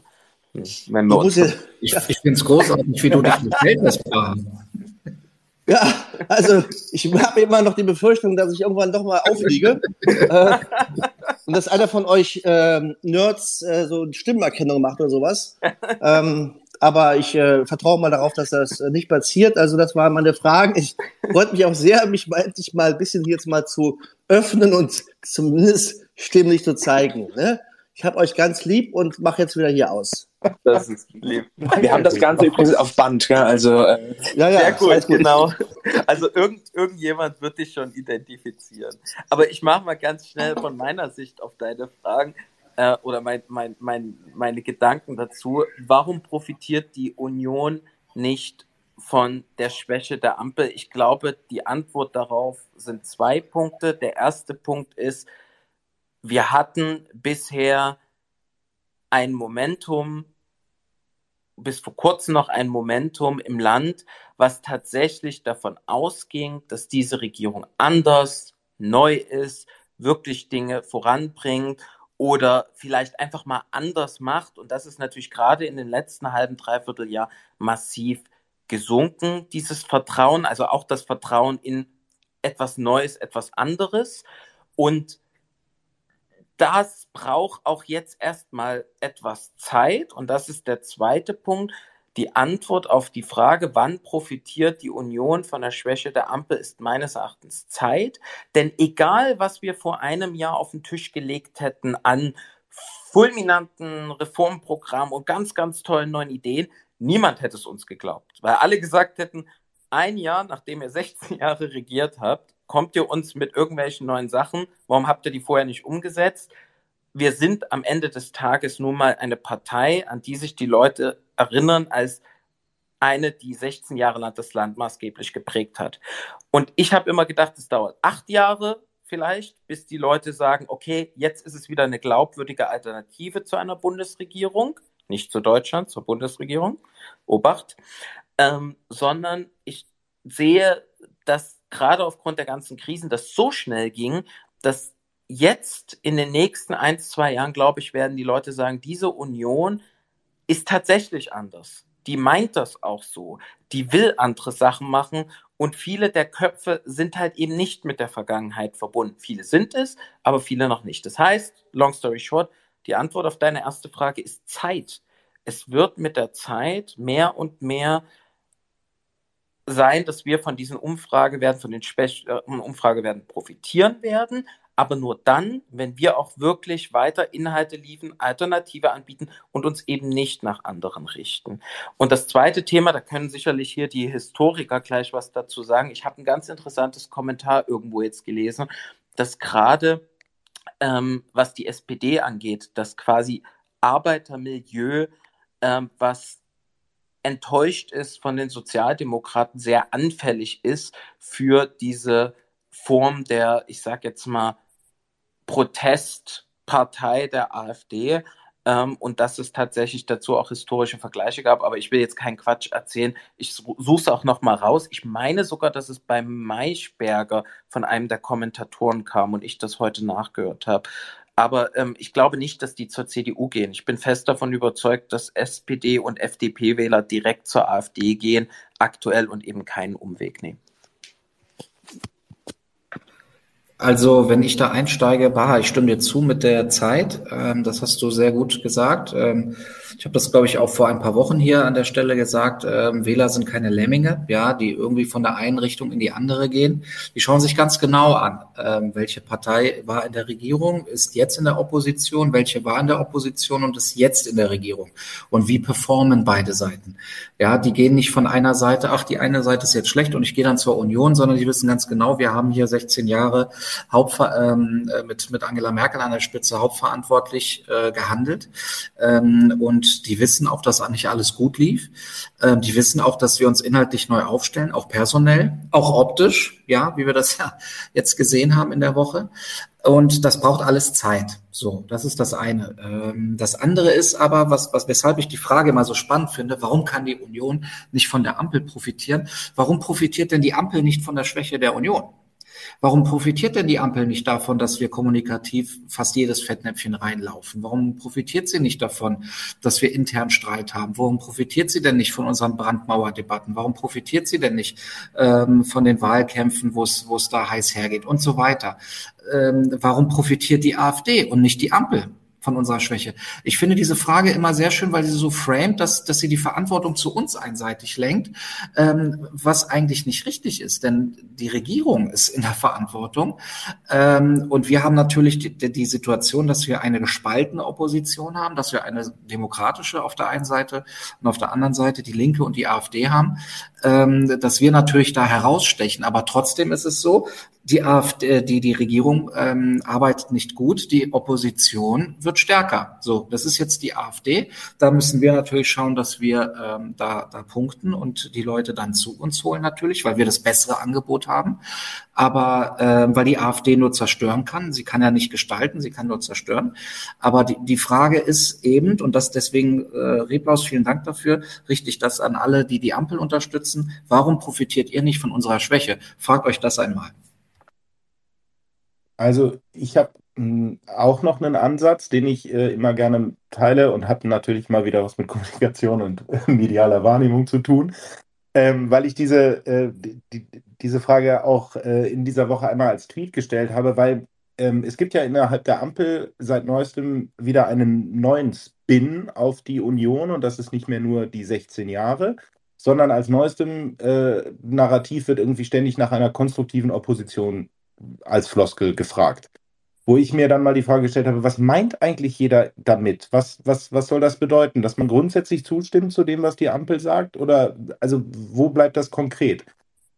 Wenn Ich wir uns Ich, ich finde es großartig, wie du dich hast. Ja, also ich habe immer noch die Befürchtung, dass ich irgendwann doch mal aufliege *laughs* äh, und dass einer von euch ähm, Nerds äh, so eine Stimmenerkennung macht oder sowas. Ähm, aber ich äh, vertraue mal darauf, dass das äh, nicht passiert. Also das waren meine Fragen. Ich freut mich auch sehr, mich mal endlich mal ein bisschen hier jetzt mal zu öffnen und zumindest stimmlich zu zeigen. Ne? Ich habe euch ganz lieb und mache jetzt wieder hier aus. das ist lieb. Wir haben das Ganze übrigens auf Band, gell? also äh, Ja, ja, Sehr gut, genau. Also irgend, irgendjemand wird dich schon identifizieren. Aber ich mache mal ganz schnell von meiner Sicht auf deine Fragen. äh, oder mein, mein, mein, meine Gedanken dazu. Warum profitiert die Union nicht von der Schwäche der Ampel? Ich glaube, die Antwort darauf sind zwei Punkte. Der erste Punkt ist, wir hatten bisher ein Momentum, bis vor kurzem noch ein Momentum im Land, was tatsächlich davon ausging, dass diese Regierung anders, neu ist, wirklich Dinge voranbringt oder vielleicht einfach mal anders macht. Und das ist natürlich gerade in den letzten halben, dreiviertel Jahr massiv gesunken, dieses Vertrauen, also auch das Vertrauen in etwas Neues, etwas anderes. Und das braucht auch jetzt erstmal etwas Zeit. Und das ist der zweite Punkt. Die Antwort auf die Frage, wann profitiert die Union von der Schwäche der Ampel, ist meines Erachtens Zeit. Denn egal, was wir vor einem Jahr auf den Tisch gelegt hätten an fulminanten Reformprogrammen und ganz, ganz tollen neuen Ideen, niemand hätte es uns geglaubt. Weil alle gesagt hätten, ein Jahr, nachdem ihr 16 Jahre regiert habt, kommt ihr uns mit irgendwelchen neuen Sachen? Warum habt ihr die vorher nicht umgesetzt? Wir sind am Ende des Tages nun mal eine Partei, an die sich die Leute erinnern als eine, die 16 Jahre lang das Land maßgeblich geprägt hat. Und ich habe immer gedacht, es dauert acht Jahre vielleicht, bis die Leute sagen, okay, jetzt ist es wieder eine glaubwürdige Alternative zu einer Bundesregierung, nicht zu Deutschland, zur Bundesregierung, Obacht, ähm, sondern ich sehe, dass gerade aufgrund der ganzen Krisen das so schnell ging, dass jetzt in den nächsten ein, zwei Jahren, glaube ich, werden die Leute sagen, diese Union ist tatsächlich anders. Die meint das auch so. Die will andere Sachen machen und viele der Köpfe sind halt eben nicht mit der Vergangenheit verbunden. Viele sind es, aber viele noch nicht. Das heißt, long story short, die Antwort auf deine erste Frage ist Zeit. Es wird mit der Zeit mehr und mehr sein, dass wir von diesen Umfragewerten, von den schwächeren Umfragewerten profitieren werden, aber nur dann, wenn wir auch wirklich weiter Inhalte liefern, Alternative anbieten und uns eben nicht nach anderen richten. Und das zweite Thema, da können sicherlich hier die Historiker gleich was dazu sagen. Ich habe ein ganz interessantes Kommentar irgendwo jetzt gelesen, dass gerade ähm, was die SPD angeht, das quasi Arbeitermilieu, ähm, was enttäuscht ist von den Sozialdemokraten, sehr anfällig ist für diese Form der, ich sage jetzt mal, Protestpartei der AfD. Ähm, und dass es tatsächlich dazu auch historische Vergleiche gab. Aber ich will jetzt keinen Quatsch erzählen. Ich suche es auch noch mal raus. Ich meine sogar, dass es beim Maischberger von einem der Kommentatoren kam und ich das heute nachgehört habe. Aber ähm, ich glaube nicht, dass die zur CDU gehen. Ich bin fest davon überzeugt, dass SPD und FDP-Wähler direkt zur AfD gehen, aktuell und eben keinen Umweg nehmen. Also, wenn ich da einsteige, bah, ich stimme dir zu mit der Zeit. Ähm, das hast du sehr gut gesagt. Ähm, ich habe das, glaube ich, auch vor ein paar Wochen hier an der Stelle gesagt. Ähm, Wähler sind keine Lemminge, ja, die irgendwie von der einen Richtung in die andere gehen. Die schauen sich ganz genau an, ähm, welche Partei war in der Regierung, ist jetzt in der Opposition, welche war in der Opposition und ist jetzt in der Regierung. Und wie performen beide Seiten? Ja, die gehen nicht von einer Seite, ach, die eine Seite ist jetzt schlecht und ich gehe dann zur Union, sondern die wissen ganz genau, wir haben hier 16 Jahre Hauptver ähm, äh, mit, mit Angela Merkel an der Spitze hauptverantwortlich äh, gehandelt. Ähm, und die wissen auch, dass nicht alles gut lief. Ähm, die wissen auch, dass wir uns inhaltlich neu aufstellen, auch personell, auch optisch, ja, wie wir das *laughs* ja jetzt gesehen haben in der Woche. Und das braucht alles Zeit. So, das ist das eine. Ähm, das andere ist aber, was, was, weshalb ich die Frage mal so spannend finde, warum kann die Union nicht von der Ampel profitieren? Warum profitiert denn die Ampel nicht von der Schwäche der Union? Warum profitiert denn die Ampel nicht davon, dass wir kommunikativ fast jedes Fettnäpfchen reinlaufen? Warum profitiert sie nicht davon, dass wir intern Streit haben? Warum profitiert sie denn nicht von unseren Brandmauerdebatten? Warum profitiert sie denn nicht ähm, von den Wahlkämpfen, wo es da heiß hergeht und so weiter? Ähm, warum profitiert die AfD und nicht die Ampel? Von unserer Schwäche? Ich finde diese Frage immer sehr schön, weil sie so framed, dass, dass sie die Verantwortung zu uns einseitig lenkt, ähm, was eigentlich nicht richtig ist, denn die Regierung ist in der Verantwortung ähm, und wir haben natürlich die, die Situation, dass wir eine gespaltene Opposition haben, dass wir eine demokratische auf der einen Seite und auf der anderen Seite die Linke und die AfD haben. Ähm, dass wir natürlich da herausstechen. Aber trotzdem ist es so, die AfD, die, die Regierung ähm, arbeitet nicht gut, die Opposition wird stärker. So, das ist jetzt die AfD. Da müssen wir natürlich schauen, dass wir ähm, da, da punkten und die Leute dann zu uns holen natürlich, weil wir das bessere Angebot haben. Aber äh, weil die AfD nur zerstören kann, sie kann ja nicht gestalten, sie kann nur zerstören. Aber die, die Frage ist eben, und das deswegen, äh, Reblaus, vielen Dank dafür, richte ich das an alle, die die Ampel unterstützen. Warum profitiert ihr nicht von unserer Schwäche? Fragt euch das einmal. Also ich habe hm, auch noch einen Ansatz, den ich äh, immer gerne teile und hat natürlich mal wieder was mit Kommunikation und äh, *laughs* medialer Wahrnehmung zu tun, ähm, weil ich diese, äh, die, diese Frage auch äh, in dieser Woche einmal als Tweet gestellt habe, weil ähm, es gibt ja innerhalb der Ampel seit neuestem wieder einen neuen Spin auf die Union und das ist nicht mehr nur die 16 Jahre, sondern als neuestem äh, Narrativ wird irgendwie ständig nach einer konstruktiven Opposition als Floskel gefragt. Wo ich mir dann mal die Frage gestellt habe, was meint eigentlich jeder damit? Was, was, was soll das bedeuten? Dass man grundsätzlich zustimmt zu dem, was die Ampel sagt? Oder also wo bleibt das konkret?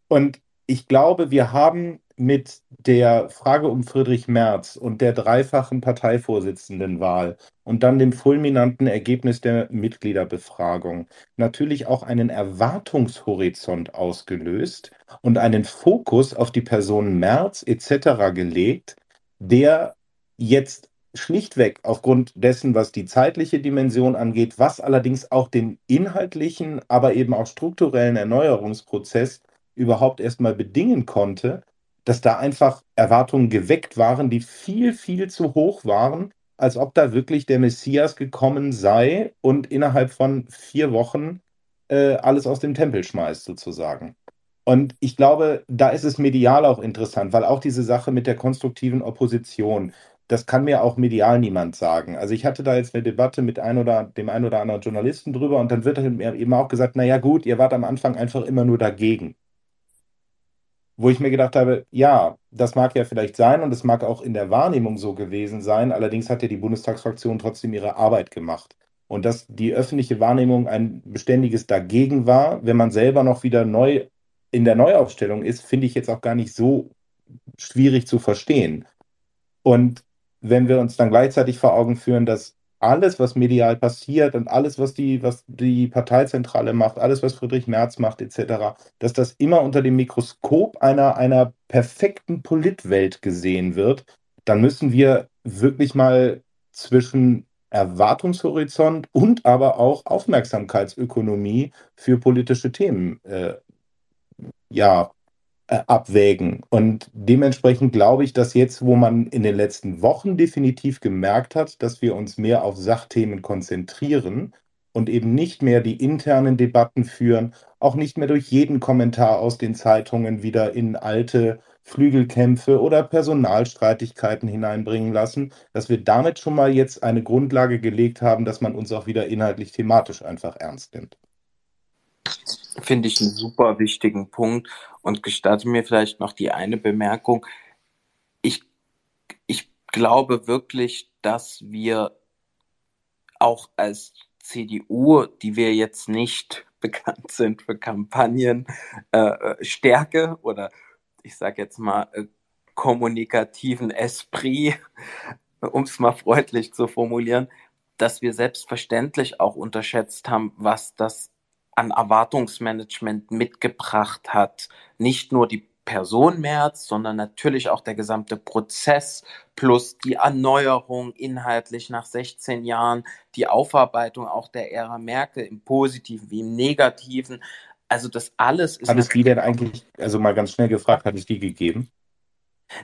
Und ich glaube, wir haben mit der Frage um Friedrich Merz und der dreifachen Parteivorsitzendenwahl und dann dem fulminanten Ergebnis der Mitgliederbefragung natürlich auch einen Erwartungshorizont ausgelöst und einen Fokus auf die Person Merz etc. gelegt, der jetzt schlichtweg aufgrund dessen, was die zeitliche Dimension angeht, was allerdings auch den inhaltlichen, aber eben auch strukturellen Erneuerungsprozess überhaupt erstmal bedingen konnte, dass da einfach Erwartungen geweckt waren, die viel, viel zu hoch waren, als ob da wirklich der Messias gekommen sei und innerhalb von vier Wochen äh, alles aus dem Tempel schmeißt, sozusagen. Und ich glaube, da ist es medial auch interessant, weil auch diese Sache mit der konstruktiven Opposition, das kann mir auch medial niemand sagen. Also ich hatte da jetzt eine Debatte mit ein oder, dem einen oder anderen Journalisten drüber und dann wird mir eben auch gesagt, naja gut, ihr wart am Anfang einfach immer nur dagegen wo ich mir gedacht habe, ja, das mag ja vielleicht sein und es mag auch in der Wahrnehmung so gewesen sein, allerdings hat ja die Bundestagsfraktion trotzdem ihre Arbeit gemacht. Und dass die öffentliche Wahrnehmung ein beständiges Dagegen war, wenn man selber noch wieder neu in der Neuaufstellung ist, finde ich jetzt auch gar nicht so schwierig zu verstehen. Und wenn wir uns dann gleichzeitig vor Augen führen, dass alles, was medial passiert und alles, was die, was die Parteizentrale macht, alles, was Friedrich Merz macht, etc., dass das immer unter dem Mikroskop einer, einer perfekten Politwelt gesehen wird, dann müssen wir wirklich mal zwischen Erwartungshorizont und aber auch Aufmerksamkeitsökonomie für politische Themen äh, ja, abwägen. Und dementsprechend glaube ich, dass jetzt, wo man in den letzten Wochen definitiv gemerkt hat, dass wir uns mehr auf Sachthemen konzentrieren und eben nicht mehr die internen Debatten führen, auch nicht mehr durch jeden Kommentar aus den Zeitungen wieder in alte Flügelkämpfe oder Personalstreitigkeiten hineinbringen lassen, dass wir damit schon mal jetzt eine Grundlage gelegt haben, dass man uns auch wieder inhaltlich thematisch einfach ernst nimmt. Finde ich einen super wichtigen Punkt und gestatte mir vielleicht noch die eine Bemerkung. Ich, ich glaube wirklich, dass wir auch als CDU, die wir jetzt nicht *laughs* bekannt sind für Kampagnen, äh, äh Stärke oder ich sage jetzt mal äh, kommunikativen Esprit, *laughs* um es mal freundlich zu formulieren, dass wir selbstverständlich auch unterschätzt haben, was das an Erwartungsmanagement mitgebracht hat. Nicht nur die Person Merz, sondern natürlich auch der gesamte Prozess plus die Erneuerung inhaltlich nach 16 Jahren, die Aufarbeitung auch der Ära Merkel im Positiven wie im Negativen. Also das alles ist. Hat es die denn eigentlich, also mal ganz schnell gefragt, hat es die gegeben?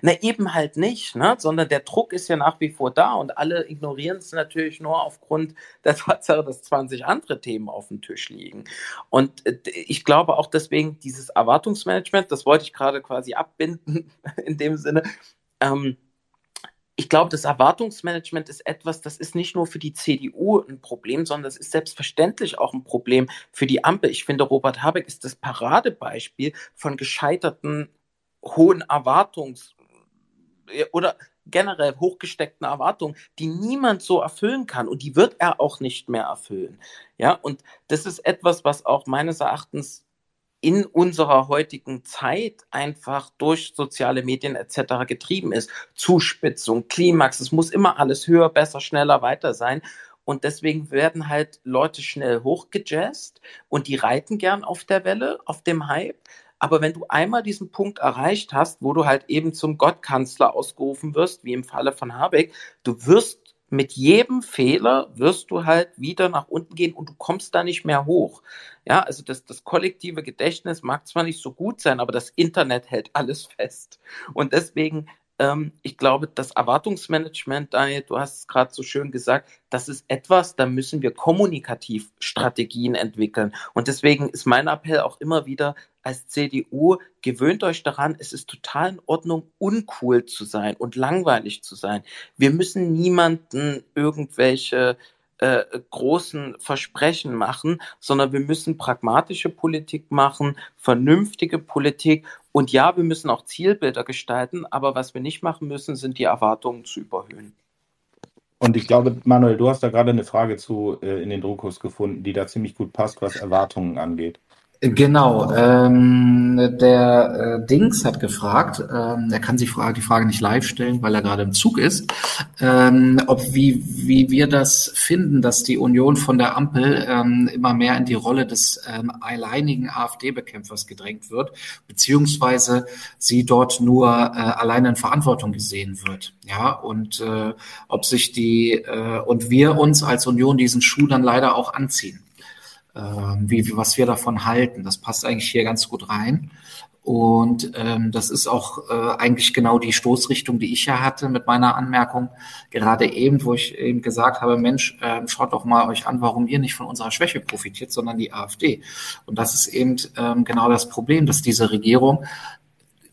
Na, eben halt nicht, ne? sondern der Druck ist ja nach wie vor da und alle ignorieren es natürlich nur aufgrund *laughs* der Tatsache, dass 20 andere Themen auf dem Tisch liegen. Und äh, ich glaube auch deswegen dieses Erwartungsmanagement, das wollte ich gerade quasi abbinden *laughs* in dem Sinne. Ähm, ich glaube, das Erwartungsmanagement ist etwas, das ist nicht nur für die CDU ein Problem, sondern es ist selbstverständlich auch ein Problem für die Ampel. Ich finde, Robert Habeck ist das Paradebeispiel von gescheiterten hohen Erwartungs- oder generell hochgesteckten Erwartungen, die niemand so erfüllen kann und die wird er auch nicht mehr erfüllen. Ja, und das ist etwas, was auch meines Erachtens in unserer heutigen Zeit einfach durch soziale Medien etc. getrieben ist. Zuspitzung, Klimax, es muss immer alles höher, besser, schneller, weiter sein. Und deswegen werden halt Leute schnell hochgejazzt und die reiten gern auf der Welle, auf dem Hype. Aber wenn du einmal diesen Punkt erreicht hast, wo du halt eben zum Gottkanzler ausgerufen wirst, wie im Falle von Habeck, du wirst mit jedem Fehler wirst du halt wieder nach unten gehen und du kommst da nicht mehr hoch. Ja, also das, das kollektive Gedächtnis mag zwar nicht so gut sein, aber das Internet hält alles fest. Und deswegen ähm, ich glaube, das Erwartungsmanagement, Daniel, du hast es gerade so schön gesagt, das ist etwas, da müssen wir kommunikativ Strategien entwickeln. Und deswegen ist mein Appell auch immer wieder als CDU, gewöhnt euch daran, es ist total in Ordnung, uncool zu sein und langweilig zu sein. Wir müssen niemanden irgendwelche äh, großen Versprechen machen, sondern wir müssen pragmatische Politik machen, vernünftige Politik. Und ja, wir müssen auch Zielbilder gestalten, aber was wir nicht machen müssen, sind die Erwartungen zu überhöhen. Und ich glaube, Manuel, du hast da gerade eine Frage zu äh, in den Druckos gefunden, die da ziemlich gut passt, was Erwartungen angeht. Genau, ähm, der äh, Dings hat gefragt, ähm, er kann sich die Frage nicht live stellen, weil er gerade im Zug ist, ähm, ob wie, wie wir das finden, dass die Union von der Ampel ähm, immer mehr in die Rolle des ähm, alleinigen AfD-Bekämpfers gedrängt wird, beziehungsweise sie dort nur äh, alleine in Verantwortung gesehen wird. Ja, und äh, ob sich die äh, und wir uns als Union diesen Schuh dann leider auch anziehen. Ähm, wie, was wir davon halten. Das passt eigentlich hier ganz gut rein. Und ähm, das ist auch äh, eigentlich genau die Stoßrichtung, die ich ja hatte mit meiner Anmerkung. Gerade eben, wo ich eben gesagt habe, Mensch, äh, schaut doch mal euch an, warum ihr nicht von unserer Schwäche profitiert, sondern die AfD. Und das ist eben ähm, genau das Problem, dass diese Regierung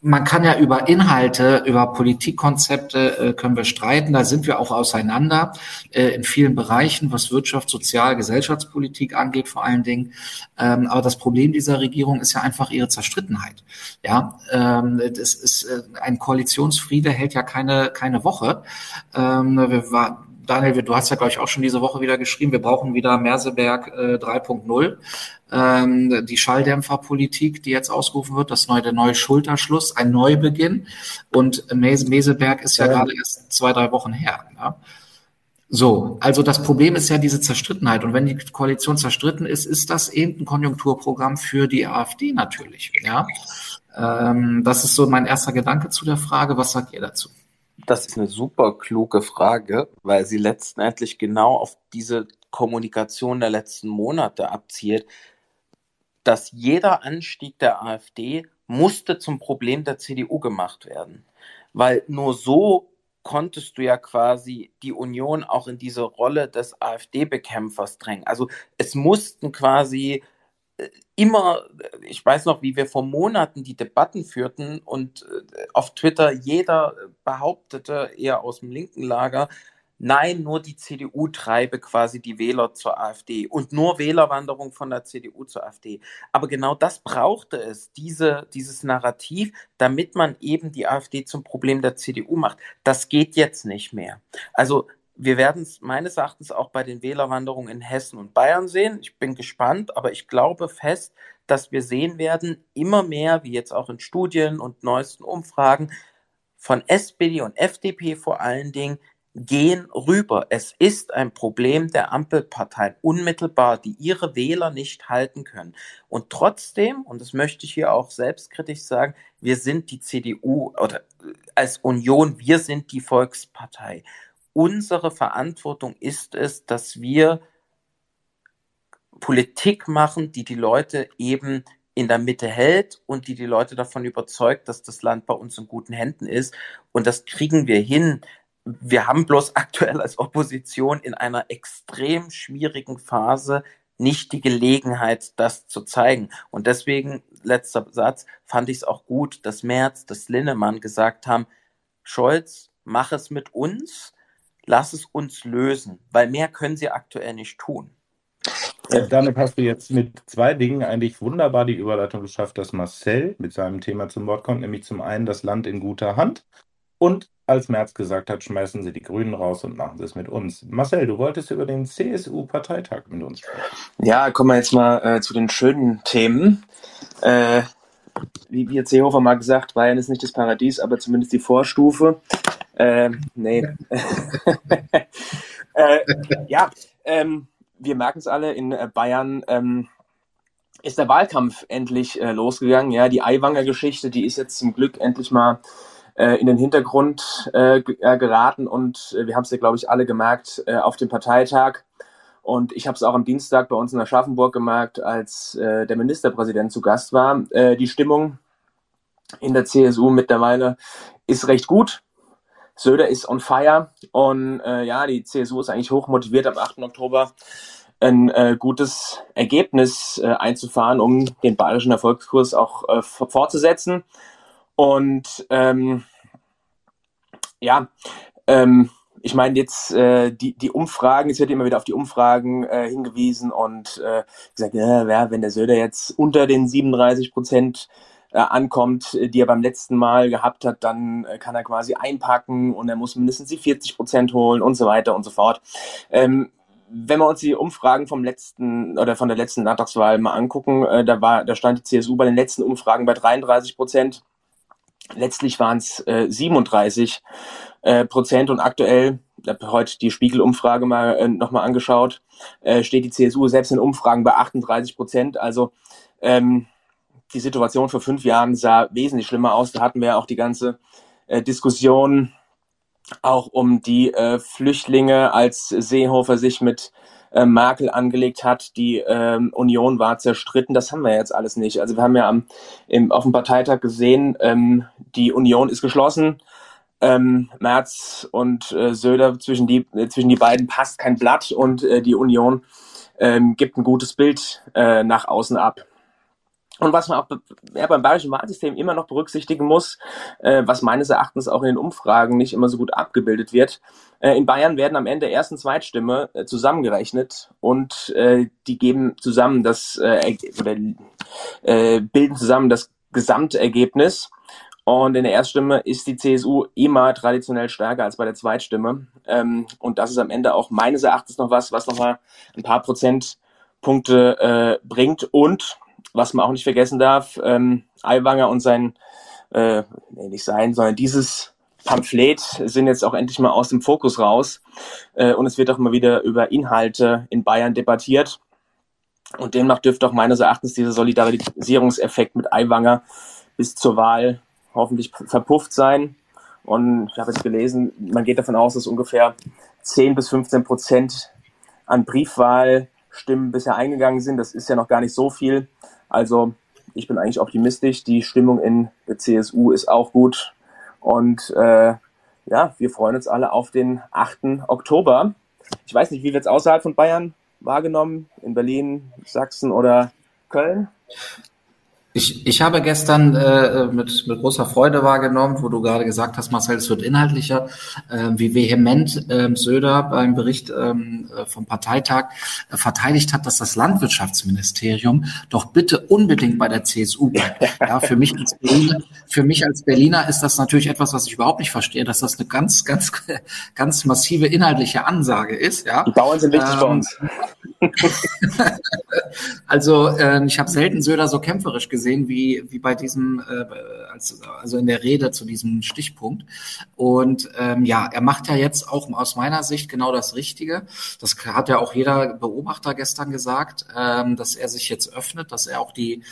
man kann ja über Inhalte, über Politikkonzepte äh, können wir streiten. Da sind wir auch auseinander äh, in vielen Bereichen, was Wirtschaft, Sozial, Gesellschaftspolitik angeht, vor allen Dingen. Ähm, aber das Problem dieser Regierung ist ja einfach ihre Zerstrittenheit. Ja, ähm, das ist äh, ein Koalitionsfriede hält ja keine keine Woche. Ähm, wir war, Daniel, du hast ja, glaube ich, auch schon diese Woche wieder geschrieben, wir brauchen wieder Merseberg äh, 3.0 ähm, die Schalldämpferpolitik, die jetzt ausgerufen wird, das neue, der neue Schulterschluss, ein Neubeginn. Und Meseberg ist ja, ja gerade erst zwei, drei Wochen her. Ja? So, also das Problem ist ja diese Zerstrittenheit. Und wenn die Koalition zerstritten ist, ist das eben ein Konjunkturprogramm für die AfD natürlich. Ja, ähm, das ist so mein erster Gedanke zu der Frage. Was sagt ihr dazu? Das ist eine super kluge Frage, weil sie letztendlich genau auf diese Kommunikation der letzten Monate abzielt dass jeder Anstieg der AfD musste zum Problem der CDU gemacht werden. Weil nur so konntest du ja quasi die Union auch in diese Rolle des AfD-Bekämpfers drängen. Also es mussten quasi immer, ich weiß noch, wie wir vor Monaten die Debatten führten und äh, auf Twitter jeder behauptete, eher aus dem linken Lager, nein, nur die CDU treibe quasi die Wähler zur AfD und nur Wählerwanderung von der CDU zur AfD. Aber genau das brauchte es, diese, dieses Narrativ, damit man eben die AfD zum Problem der CDU macht. Das geht jetzt nicht mehr. Also wir werden es meines Erachtens auch bei den Wählerwanderungen in Hessen und Bayern sehen. Ich bin gespannt, aber ich glaube fest, dass wir sehen werden, immer mehr, wie jetzt auch in Studien und neuesten Umfragen, von SPD und FDP vor allen Dingen, gehen rüber. Es ist ein Problem der Ampelparteien unmittelbar, die ihre Wähler nicht halten können. Und trotzdem, und das möchte ich hier auch selbstkritisch sagen, wir sind die CDU oder als Union, wir sind die Volkspartei. Unsere Verantwortung ist es, dass wir Politik machen, die die Leute eben in der Mitte hält und die die Leute davon überzeugt, dass das Land bei uns in guten Händen ist. Und das kriegen wir hin, wir haben bloß aktuell als Opposition in einer extrem schwierigen Phase nicht die Gelegenheit, das zu zeigen. Und deswegen, letzter Satz, fand ich es auch gut, dass Merz, dass Linnemann gesagt haben, Scholz, mach es mit uns, lass es uns lösen, weil mehr können sie aktuell nicht tun. Ja, damit hast du jetzt mit zwei Dingen eigentlich wunderbar die Überleitung geschafft, dass Marcel mit seinem Thema zum Wort kommt, nämlich zum einen das Land in guter Hand Und als Merz gesagt hat, schmeißen Sie die Grünen raus und machen Sie es mit uns. Marcel, du wolltest über den CSU-Parteitag mit uns sprechen. Ja, kommen wir jetzt mal äh, zu den schönen Themen. Äh, wie, wie Seehofer mal gesagt, Bayern ist nicht das Paradies, aber zumindest die Vorstufe. Äh, nee. *laughs* äh, ja, ähm, wir merken es alle, in äh, Bayern ähm, ist der Wahlkampf endlich äh, losgegangen. Ja, die Aiwanger Geschichte, die ist jetzt zum Glück endlich mal äh, in den Hintergrund äh, äh geraten und wir haben es ja, glaube ich, alle gemerkt auf dem Parteitag. Und ich habe es auch am Dienstag bei uns in Aschaffenburg gemerkt, als der Ministerpräsident zu Gast war. Die Stimmung in der CSU mittlerweile ist recht gut. Söder ist on fire und äh, ja, die CSU ist eigentlich hoch motiviert am 8. Oktober ein äh, gutes Ergebnis äh, einzufahren, um den bayerischen Erfolgskurs auch äh, fortzusetzen. Und ähm, ja, ähm, ich meine jetzt äh, die, die Umfragen, es wird immer wieder auf die Umfragen äh, hingewiesen und äh, gesagt, ja, wenn der Söder jetzt unter den 37 Prozent äh, ankommt, die er beim letzten Mal gehabt hat, dann äh, kann er quasi einpacken und er muss mindestens die 40 Prozent holen und so weiter und so fort. Ähm, wenn wir uns die Umfragen vom letzten oder von der letzten Landtagswahl mal angucken, äh, da war, da stand die CSU bei den letzten Umfragen bei 33 Prozent. Letztlich waren es äh, 37 äh, Prozent und aktuell, ich habe heute die Spiegelumfrage mal äh, nochmal angeschaut, äh, steht die CSU selbst in Umfragen bei 38 Prozent. Also ähm, die Situation vor fünf Jahren sah wesentlich schlimmer aus. Da hatten wir auch die ganze äh, Diskussion auch um die äh, Flüchtlinge, als Seehofer sich mit äh, Merkel angelegt hat. Die ähm, Union war zerstritten. Das haben wir jetzt alles nicht. Also wir haben ja am, im, auf dem Parteitag gesehen, ähm, die Union ist geschlossen. Ähm, Merz und äh, Söder zwischen die äh, zwischen die beiden passt kein Blatt und äh, die Union ähm, gibt ein gutes Bild äh, nach außen ab. Und was man auch ja, beim bayerischen Wahlsystem immer noch berücksichtigen muss, äh, was meines Erachtens auch in den Umfragen nicht immer so gut abgebildet wird, äh, in Bayern werden am Ende Erst- und Zweitstimme äh, zusammengerechnet und äh, die geben zusammen das äh, oder äh, bilden zusammen das Gesamtergebnis. Und in der Erststimme ist die CSU immer traditionell stärker als bei der Zweitstimme. Ähm, und das ist am Ende auch meines Erachtens noch was, was nochmal ein paar Prozentpunkte bringt. Und was man auch nicht vergessen darf, ähm, Aiwanger und sein, äh, nee, nicht sein, sondern dieses Pamphlet sind jetzt auch endlich mal aus dem Fokus raus. Äh, und es wird auch mal wieder über Inhalte in Bayern debattiert. Und demnach dürfte auch meines Erachtens dieser Solidarisierungseffekt mit Aiwanger bis zur Wahl hoffentlich verpufft sein. Und ich habe jetzt gelesen, man geht davon aus, dass ungefähr 10 bis 15 Prozent an Briefwahlstimmen bisher eingegangen sind. Das ist ja noch gar nicht so viel. Also ich bin eigentlich optimistisch. Die Stimmung in der CSU ist auch gut. Und äh, ja, wir freuen uns alle auf den 8. Oktober. Ich weiß nicht, wie wird es außerhalb von Bayern wahrgenommen? In Berlin, Sachsen oder Köln? Ich, ich habe gestern äh, mit, mit großer Freude wahrgenommen, wo du gerade gesagt hast, Marcel, es wird inhaltlicher, äh, wie vehement äh, Söder beim Bericht ähm, äh, vom Parteitag äh, verteidigt hat, dass das Landwirtschaftsministerium doch bitte unbedingt bei der CSU bleibt. *laughs* Ja, für mich als Berliner, für mich als Berliner ist das natürlich etwas, was ich überhaupt nicht verstehe, dass das eine ganz, ganz, *laughs* ganz massive inhaltliche Ansage ist. Ja. Die Bauern sind wichtig ähm, bei uns. *laughs* also äh, ich habe selten Söder so kämpferisch gesehen wie, wie bei diesem, äh, als, also in der Rede zu diesem Stichpunkt. Und ähm, ja, er macht ja jetzt auch aus meiner Sicht genau das Richtige. Das hat ja auch jeder Beobachter gestern gesagt, ähm, dass er sich jetzt öffnet, dass er auch die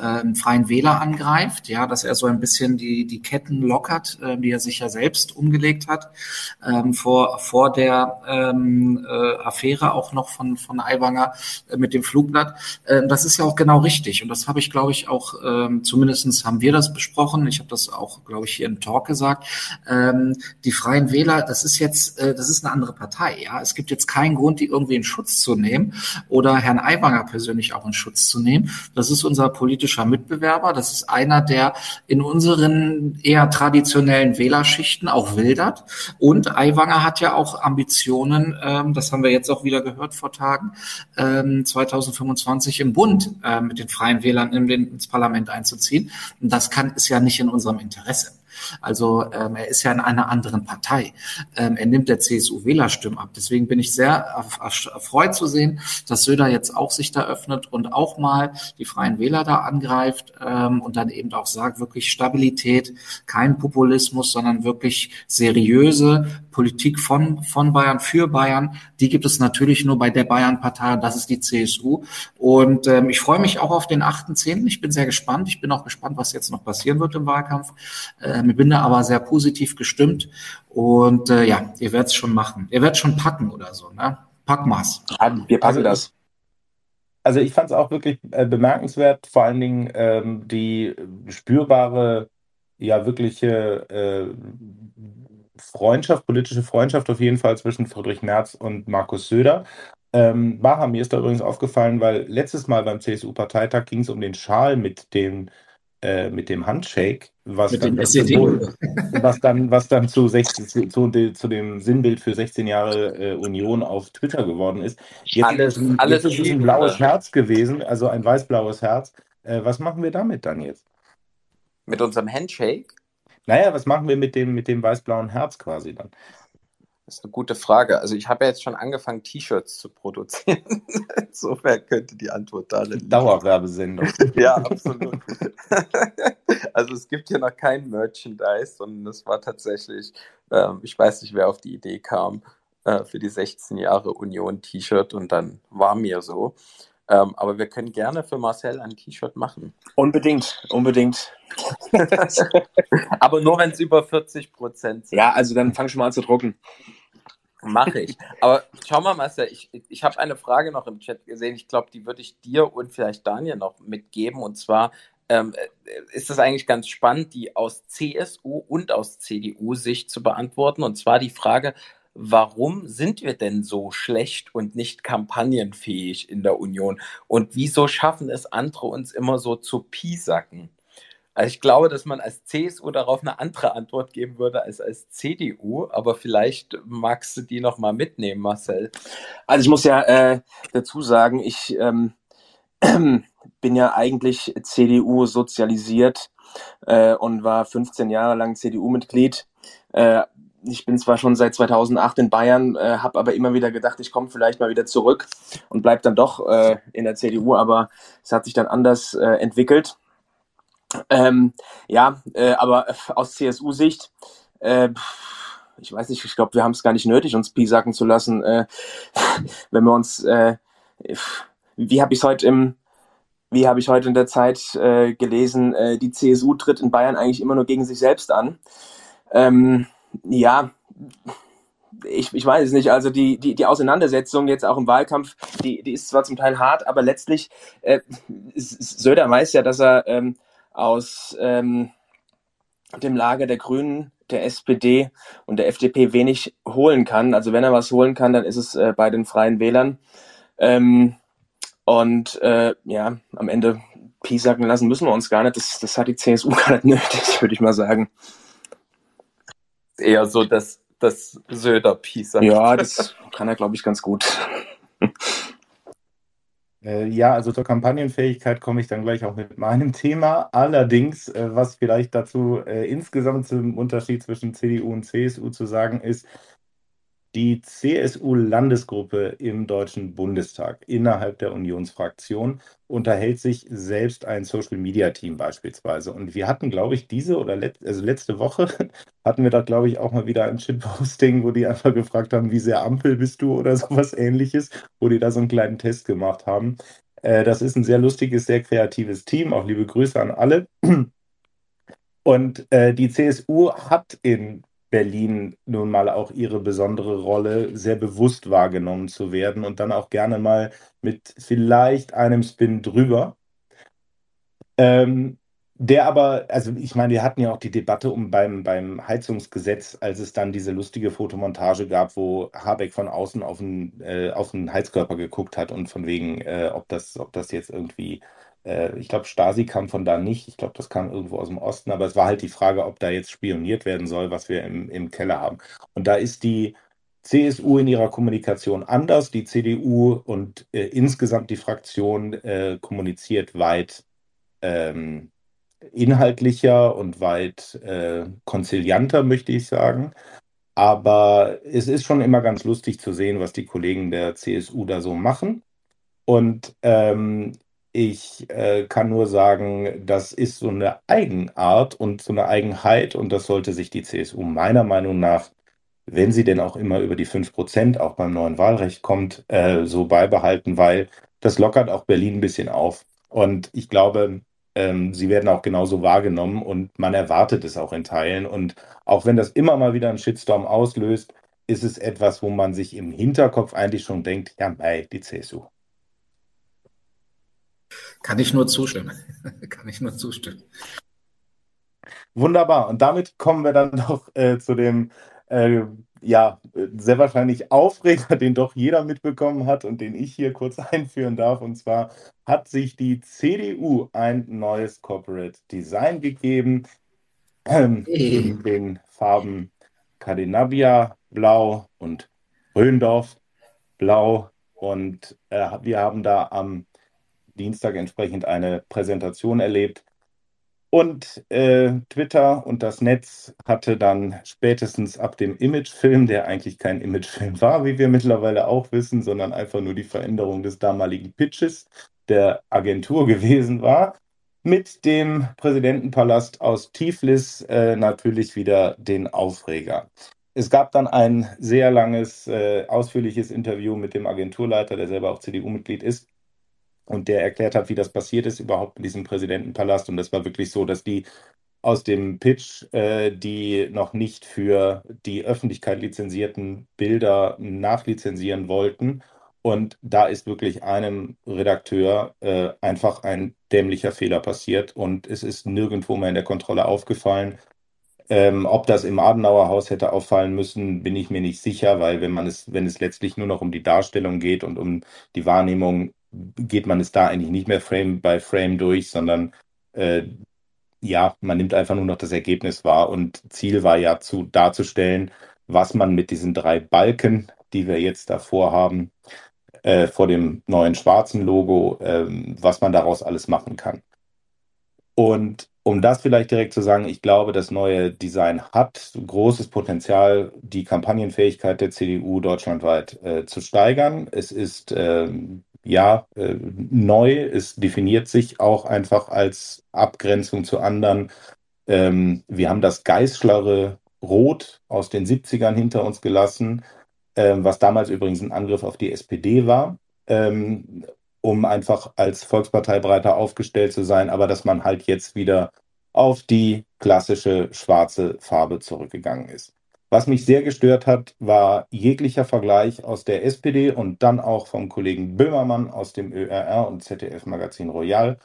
ähm, Freien Wähler angreift, ja, dass er so ein bisschen die, die Ketten lockert, äh, die er sich ja selbst umgelegt hat, ähm, vor, vor der ähm, äh, Affäre auch noch von, von Aiwanger äh, mit dem Flugblatt. Äh, das ist ja auch genau richtig. Und das habe ich, glaube ich, auch, ähm, zumindestens haben wir das besprochen. Ich habe das auch, glaube ich, hier im Talk gesagt. Ähm, die Freien Wähler, das ist jetzt, äh, das ist eine andere Partei. Ja, Es gibt jetzt keinen Grund, die irgendwie in Schutz zu nehmen oder Herrn Aiwanger persönlich auch in Schutz zu nehmen. Das ist unser politischer Mitbewerber. Das ist einer, der in unseren eher traditionellen Wählerschichten auch wildert. Und Aiwanger hat ja auch Ambitionen, ähm, das haben wir jetzt auch wieder gehört vor Tagen, ähm, 2025 im Bund äh, mit den Freien Wählern in den, ins Parlament einzuziehen. Und das kann ist ja nicht in unserem Interesse. Also ähm, er ist ja in einer anderen Partei. Ähm, er nimmt der CSU Wählerstimmen ab. Deswegen bin ich sehr erfreut zu sehen, dass Söder jetzt auch sich da öffnet und auch mal die Freien Wähler da angreift ähm, und dann eben auch sagt, wirklich Stabilität, kein Populismus, sondern wirklich seriöse Politik von, von Bayern für Bayern. Die gibt es natürlich nur bei der Bayern-Partei, das ist die CSU. Und ähm, ich freue mich auch auf den 8.10. Ich bin sehr gespannt. Ich bin auch gespannt, was jetzt noch passieren wird im Wahlkampf. Ähm, ich bin da aber sehr positiv gestimmt. Und äh, ja, ihr werdet es schon machen. Ihr werdet schon packen oder so, ne? Packmaß. Ja, wir packen also, das. Also ich fand es auch wirklich äh, bemerkenswert, vor allen Dingen ähm, die spürbare, ja wirkliche äh, Freundschaft, politische Freundschaft auf jeden Fall zwischen Friedrich Merz und Markus Söder. Ähm, Maha, mir ist da übrigens aufgefallen, weil letztes Mal beim CSU-Parteitag ging es um den Schal mit dem, äh, mit dem Handshake, was, dann, was, dann, was dann zu, 16, zu, zu, dem Sinnbild für 16 Jahre äh, Union auf Twitter geworden ist. Jetzt, alles, ist, alles jetzt ist es ein blaues Herz gewesen, also ein weiß-blaues Herz. Äh, was machen wir damit dann jetzt? Mit unserem Handshake? Naja, was machen wir mit dem, mit dem weiß-blauen Herz quasi dann? Das ist eine gute Frage. Also ich habe ja jetzt schon angefangen, T-Shirts zu produzieren. *laughs* Insofern könnte die Antwort darin liegen. Dauerwerbesendung. *laughs* ja, absolut. *laughs* also es gibt hier noch kein Merchandise, sondern es war tatsächlich, ähm, ich weiß nicht, wer auf die Idee kam, äh, für die 16 Jahre Union T-Shirt und dann war mir so. Ähm, aber wir können gerne für Marcel ein T-Shirt machen. Unbedingt, unbedingt. *laughs* aber nur wenn es über 40 Prozent sind. Ja, also dann fang schon mal an zu drucken. Mache ich. Aber schau mal, Marcel, ich, ich habe eine Frage noch im Chat gesehen. Ich glaube, die würde ich dir und vielleicht Daniel noch mitgeben. Und zwar ähm, ist das eigentlich ganz spannend, die aus CSU und aus CDU-Sicht zu beantworten. Und zwar die Frage, warum sind wir denn so schlecht und nicht kampagnenfähig in der Union? Und wieso schaffen es andere uns immer so zu piesacken? Also ich glaube, dass man als CSU darauf eine andere Antwort geben würde als als CDU, aber vielleicht magst du die noch mal mitnehmen, Marcel. Also ich muss ja äh, dazu sagen, ich ähm, *clears throat* bin ja eigentlich CDU sozialisiert äh, und war 15 Jahre lang CDU-Mitglied. Äh, ich bin zwar schon seit 2008 in Bayern, äh, habe aber immer wieder gedacht, ich komme vielleicht mal wieder zurück und bleib dann doch äh, in der CDU, aber es hat sich dann anders äh, entwickelt. Ähm, ja, äh, aber aus CSU-Sicht, äh, ich weiß nicht, ich glaube, wir haben es gar nicht nötig, uns piesacken zu lassen, äh, wenn wir uns, äh, wie habe ich es heute im, wie habe ich heute in der Zeit äh, gelesen, äh, die CSU tritt in Bayern eigentlich immer nur gegen sich selbst an. Ähm, ja, ich, ich weiß es nicht. Also die, die, die Auseinandersetzung jetzt auch im Wahlkampf, die, die ist zwar zum Teil hart, aber letztlich, äh, Söder weiß ja, dass er ähm, aus ähm, dem Lager der Grünen, der SPD und der FDP wenig holen kann. Also wenn er was holen kann, dann ist es äh, bei den Freien Wählern. Ähm, und äh, ja, am Ende piesacken lassen müssen wir uns gar nicht. Das, das hat die CSU *laughs* gar nicht nötig, würde ich mal sagen eher so das, das Söder-Piece. Ja, das kann er, glaube ich, ganz gut. *laughs* Äh, ja, also zur Kampagnenfähigkeit komme ich dann gleich auch mit meinem Thema. Allerdings, äh, was vielleicht dazu äh, insgesamt zum Unterschied zwischen CDU und CSU zu sagen ist, die CSU-Landesgruppe im Deutschen Bundestag innerhalb der Unionsfraktion unterhält sich selbst ein Social-Media-Team beispielsweise. Und wir hatten, glaube ich, diese oder let also letzte Woche *laughs* hatten wir da, glaube ich, auch mal wieder ein Shitposting, wo die einfach gefragt haben, wie sehr Ampel bist du oder *laughs* sowas ähnliches, wo die da so einen kleinen Test gemacht haben. Äh, das ist ein sehr lustiges, sehr kreatives Team. Auch liebe Grüße an alle. *clears throat* Und äh, die CSU hat in Berlin nun mal auch ihre besondere Rolle sehr bewusst wahrgenommen zu werden und dann auch gerne mal mit vielleicht einem Spin drüber. Ähm, der aber, also ich meine, wir hatten ja auch die Debatte um beim, beim Heizungsgesetz, als es dann diese lustige Fotomontage gab, wo Habeck von außen auf den, äh, auf den Heizkörper geguckt hat und von wegen, äh, ob das, ob das jetzt irgendwie äh, ich glaube, Stasi kam von da nicht. Ich glaube, das kam irgendwo aus dem Osten. Aber es war halt die Frage, ob da jetzt spioniert werden soll, was wir im, im Keller haben. Und da ist die CSU in ihrer Kommunikation anders. Die CDU und äh, insgesamt die Fraktion äh, kommuniziert weit ähm, inhaltlicher und weit äh, konzilianter, möchte ich sagen. Aber es ist schon immer ganz lustig zu sehen, was die Kollegen der CSU da so machen. Und ähm, ich äh, kann nur sagen, das ist so eine Eigenart und so eine Eigenheit und das sollte sich die CSU meiner Meinung nach, wenn sie denn auch immer über die 5% auch beim neuen Wahlrecht kommt, äh, so beibehalten, weil das lockert auch Berlin ein bisschen auf. Und ich glaube, ähm, sie werden auch genauso wahrgenommen und man erwartet es auch in Teilen. Und auch wenn das immer mal wieder einen Shitstorm auslöst, ist es etwas, wo man sich im Hinterkopf eigentlich schon denkt, ja, mei, die CSU. Kann ich nur zustimmen. *laughs* Kann ich nur zustimmen. Wunderbar. Und damit kommen wir dann *laughs* doch äh, zu dem äh, ja, sehr wahrscheinlich Aufreger, den doch jeder mitbekommen hat und den ich hier kurz *laughs* einführen darf. Und zwar hat sich die CDU ein neues Corporate Design gegeben ähm, in den Farben Cardinavia Blau und Röndorf Blau. Und äh, wir haben da am Dienstag entsprechend eine Präsentation erlebt. Und äh, Twitter und das Netz hatte dann spätestens ab dem Imagefilm, der eigentlich kein Imagefilm war, wie wir mittlerweile auch wissen, sondern einfach nur die Veränderung des damaligen Pitches der Agentur gewesen war, mit dem Präsidentenpalast aus Tiflis äh, natürlich wieder den Aufreger. Es gab dann ein sehr langes, äh, ausführliches Interview mit dem Agenturleiter, der selber auch CDU-Mitglied ist, und der erklärt hat, wie das passiert ist überhaupt in diesem Präsidentenpalast. Und das war wirklich so, dass die aus dem Pitch äh, die noch nicht für die Öffentlichkeit lizenzierten Bilder nachlizenzieren wollten. Und da ist wirklich einem Redakteur äh, einfach ein dämlicher Fehler passiert und es ist nirgendwo mehr in der Kontrolle aufgefallen. Ähm, ob das im Adenauer Haus hätte auffallen müssen, bin ich mir nicht sicher, weil wenn man es, wenn es letztlich nur noch um die Darstellung geht und um die Wahrnehmung geht man es da eigentlich nicht mehr Frame by Frame durch, sondern äh, ja, man nimmt einfach nur noch das Ergebnis wahr und Ziel war ja zu darzustellen, was man mit diesen drei Balken, die wir jetzt davor haben, äh, vor dem neuen schwarzen Logo, äh, was man daraus alles machen kann. Und um das vielleicht direkt zu sagen, ich glaube, das neue Design hat großes Potenzial, die Kampagnenfähigkeit der CDU deutschlandweit äh, zu steigern. Es ist ähm, ja, äh, neu. Es definiert sich auch einfach als Abgrenzung zu anderen. Ähm, wir haben das geißlere Rot aus den 70ern hinter uns gelassen, ähm, was damals übrigens ein Angriff auf die SPD war, ähm, um einfach als Volkspartei breiter aufgestellt zu sein, aber dass man halt jetzt wieder auf die klassische schwarze Farbe zurückgegangen ist. Was mich sehr gestört hat, war jeglicher Vergleich aus der SPD und dann auch vom Kollegen Böhmermann aus dem ÖRR und ZDF-Magazin Royal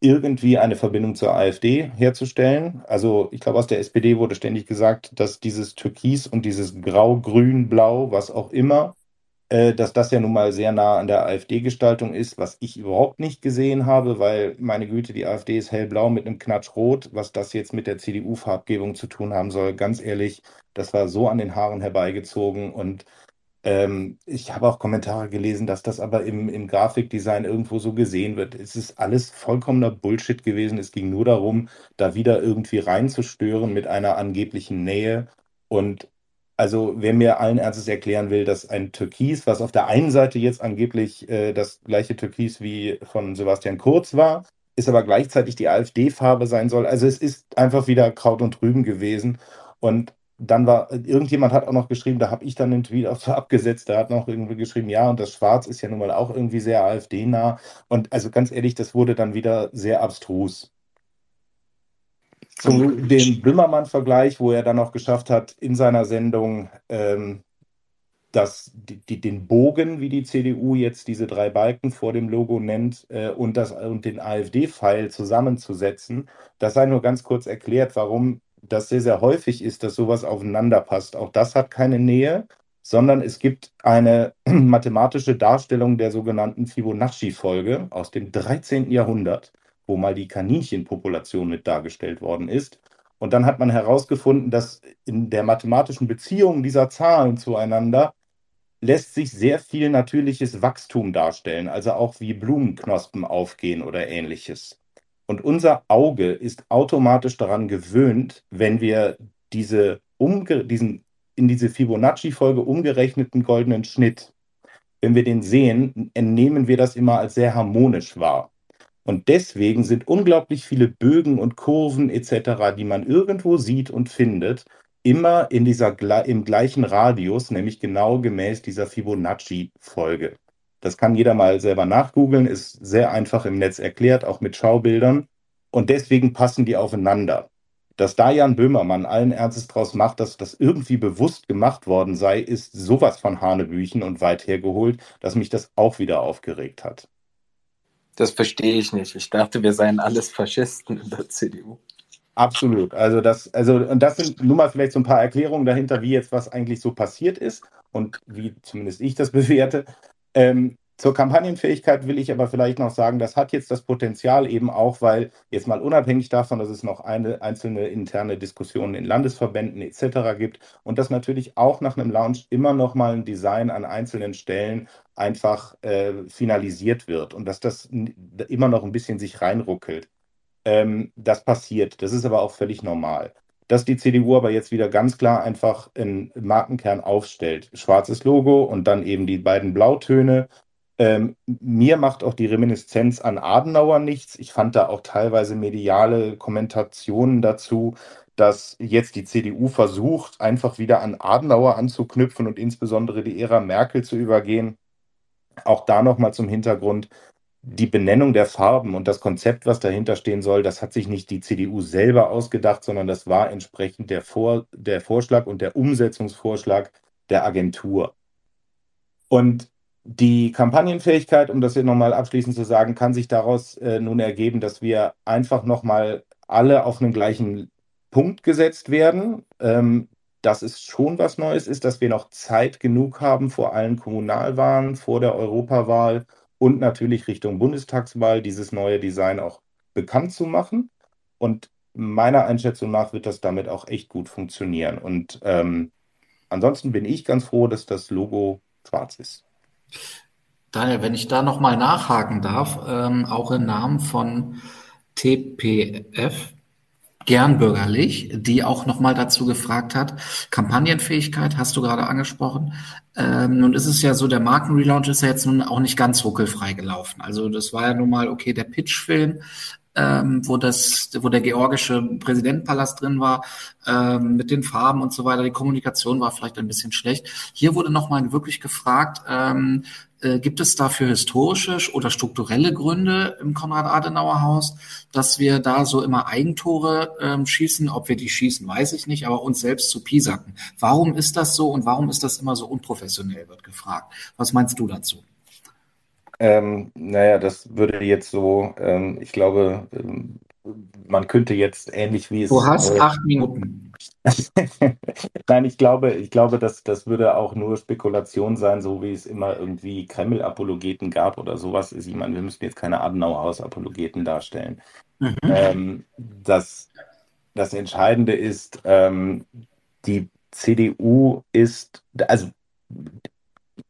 irgendwie eine Verbindung zur AfD herzustellen. Also ich glaube, aus der SPD wurde ständig gesagt, dass dieses Türkis und dieses Grau, Grün, Blau, was auch immer, dass das ja nun mal sehr nah an der AfD-Gestaltung ist, was ich überhaupt nicht gesehen habe, weil meine Güte, die AfD ist hellblau mit einem Knatsch rot. Was das jetzt mit der CDU-Farbgebung zu tun haben soll, ganz ehrlich, das war so an den Haaren herbeigezogen und ähm, ich habe auch Kommentare gelesen, dass das aber im, im Grafikdesign irgendwo so gesehen wird. Es ist alles vollkommener Bullshit gewesen. Es ging nur darum, da wieder irgendwie reinzustören mit einer angeblichen Nähe. Und also wer mir allen Ernstes erklären will, dass ein Türkis, was auf der einen Seite jetzt angeblich äh, das gleiche Türkis wie von Sebastian Kurz war, ist aber gleichzeitig die AfD-Farbe sein soll. Also es ist einfach wieder Kraut und Rüben gewesen. Und dann war, irgendjemand hat auch noch geschrieben, da habe ich dann den Tweet auch so *laughs* abgesetzt, da hat noch irgendwie geschrieben, ja, und das Schwarz ist ja nun mal auch irgendwie sehr AfD-nah. Und also ganz ehrlich, das wurde dann wieder sehr abstrus zu dem Böhmermann-Vergleich, wo er dann noch geschafft hat, in seiner Sendung ähm, das, die, die, den Bogen, wie die CDU jetzt diese drei Balken vor dem Logo nennt, äh, und, das, und den AfD-Pfeil zusammenzusetzen. Das sei nur ganz kurz erklärt, warum das sehr, sehr häufig ist, dass sowas aufeinander passt. Auch das hat keine Nähe, sondern es gibt eine *clears throat* mathematische Darstellung der sogenannten Fibonacci-Folge aus dem 13. Jahrhundert wo mal die Kaninchenpopulation mit dargestellt worden ist. Und dann hat man herausgefunden, dass in der mathematischen Beziehung dieser Zahlen zueinander lässt sich sehr viel natürliches Wachstum darstellen, also auch wie Blumenknospen aufgehen oder ähnliches. Und unser Auge ist automatisch daran gewöhnt, wenn wir diese diesen in diese Fibonacci-Folge umgerechneten goldenen Schnitt, wenn wir den sehen, entnehmen wir das immer als sehr harmonisch wahr. Und deswegen sind unglaublich viele Bögen und Kurven etc., die man irgendwo sieht und findet, immer in dieser, im gleichen Radius, nämlich genau gemäß dieser Fibonacci-Folge. Das kann jeder mal selber nachgoogeln, ist sehr einfach im Netz erklärt, auch mit Schaubildern. Und deswegen passen die aufeinander. Dass da Jan Böhmermann allen Ernstes draus macht, dass das irgendwie bewusst gemacht worden sei, ist sowas von Hanebüchen und weit hergeholt, dass mich das auch wieder aufgeregt hat. Das verstehe ich nicht. Ich dachte, wir seien alles Faschisten in der CDU. Absolut. Also das, also, und das sind nun mal vielleicht so ein paar Erklärungen dahinter, wie jetzt was eigentlich so passiert ist und wie zumindest ich das *laughs* bewerte. Ähm, zur Kampagnenfähigkeit will ich aber vielleicht noch sagen, das hat jetzt das Potenzial eben auch, weil jetzt mal unabhängig davon, dass es noch eine einzelne interne Diskussionen in Landesverbänden etc. gibt und dass natürlich auch nach einem Launch immer noch mal ein Design an einzelnen Stellen einfach äh, finalisiert wird und dass das immer noch ein bisschen sich reinruckelt. Ähm, das passiert. Das ist aber auch völlig normal. Dass die CDU aber jetzt wieder ganz klar einfach einen Markenkern aufstellt. Schwarzes Logo und dann eben die beiden Blautöne ähm, mir macht auch die Reminiszenz an Adenauer nichts. Ich fand da auch teilweise mediale Kommentationen dazu, dass jetzt die CDU versucht, einfach wieder an Adenauer anzuknüpfen und insbesondere die Ära Merkel zu übergehen. Auch da nochmal zum Hintergrund. Die Benennung der Farben und das Konzept, was dahinter stehen soll, das hat sich nicht die CDU selber ausgedacht, sondern das war entsprechend der, Vor der Vorschlag und der Umsetzungsvorschlag der Agentur. Und die Kampagnenfähigkeit, um das hier nochmal abschließend zu sagen, kann sich daraus äh, nun ergeben, dass wir einfach nochmal alle auf einen gleichen Punkt gesetzt werden. Ähm, dass es schon was Neues ist, dass wir noch Zeit genug haben vor allen Kommunalwahlen, vor der Europawahl und natürlich Richtung Bundestagswahl dieses neue Design auch bekannt zu machen. Und meiner Einschätzung nach wird das damit auch echt gut funktionieren. Und ähm, ansonsten bin ich ganz froh, dass das Logo schwarz ist. Daniel, wenn ich da nochmal nachhaken darf, ähm, auch im Namen von TPF, gern bürgerlich, die auch nochmal dazu gefragt hat. Kampagnenfähigkeit hast du gerade angesprochen. Ähm, nun ist es ja so, der Markenrelaunch ist ja jetzt nun auch nicht ganz ruckelfrei gelaufen. Also das war ja nun mal, okay, der Pitchfilm, ähm, wo das, wo der georgische Präsidentenpalast drin war, ähm, mit den Farben und so weiter. Die Kommunikation war vielleicht ein bisschen schlecht. Hier wurde nochmal wirklich gefragt, ähm, äh, gibt es dafür historische oder strukturelle Gründe im Konrad-Adenauer-Haus, dass wir da so immer Eigentore ähm, schießen? Ob wir die schießen, weiß ich nicht, aber uns selbst zu piesacken. Warum ist das so und warum ist das immer so unprofessionell, wird gefragt. Was meinst du dazu? Ähm, naja, das würde jetzt so, ähm, ich glaube, ähm, man könnte jetzt ähnlich wie es. Du hast äh, acht Minuten. *laughs* Nein, ich glaube, ich glaube, dass das würde auch nur Spekulation sein, so wie es immer irgendwie Kreml-Apologeten gab oder sowas. Ich meine, wir müssen jetzt keine Adenauer-Haus-Apologeten darstellen. Mhm. Ähm, das, das Entscheidende ist, ähm, die CDU ist, also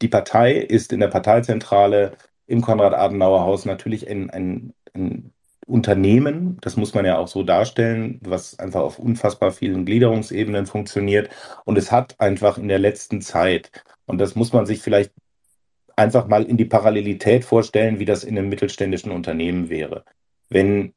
die Partei ist in der Parteizentrale im Konrad-Adenauer-Haus natürlich ein, ein, ein Unternehmen, das muss man ja auch so darstellen, was einfach auf unfassbar vielen Gliederungsebenen funktioniert. Und es hat einfach in der letzten Zeit, und das muss man sich vielleicht einfach mal in die Parallelität vorstellen, wie das in einem mittelständischen Unternehmen wäre. Wenn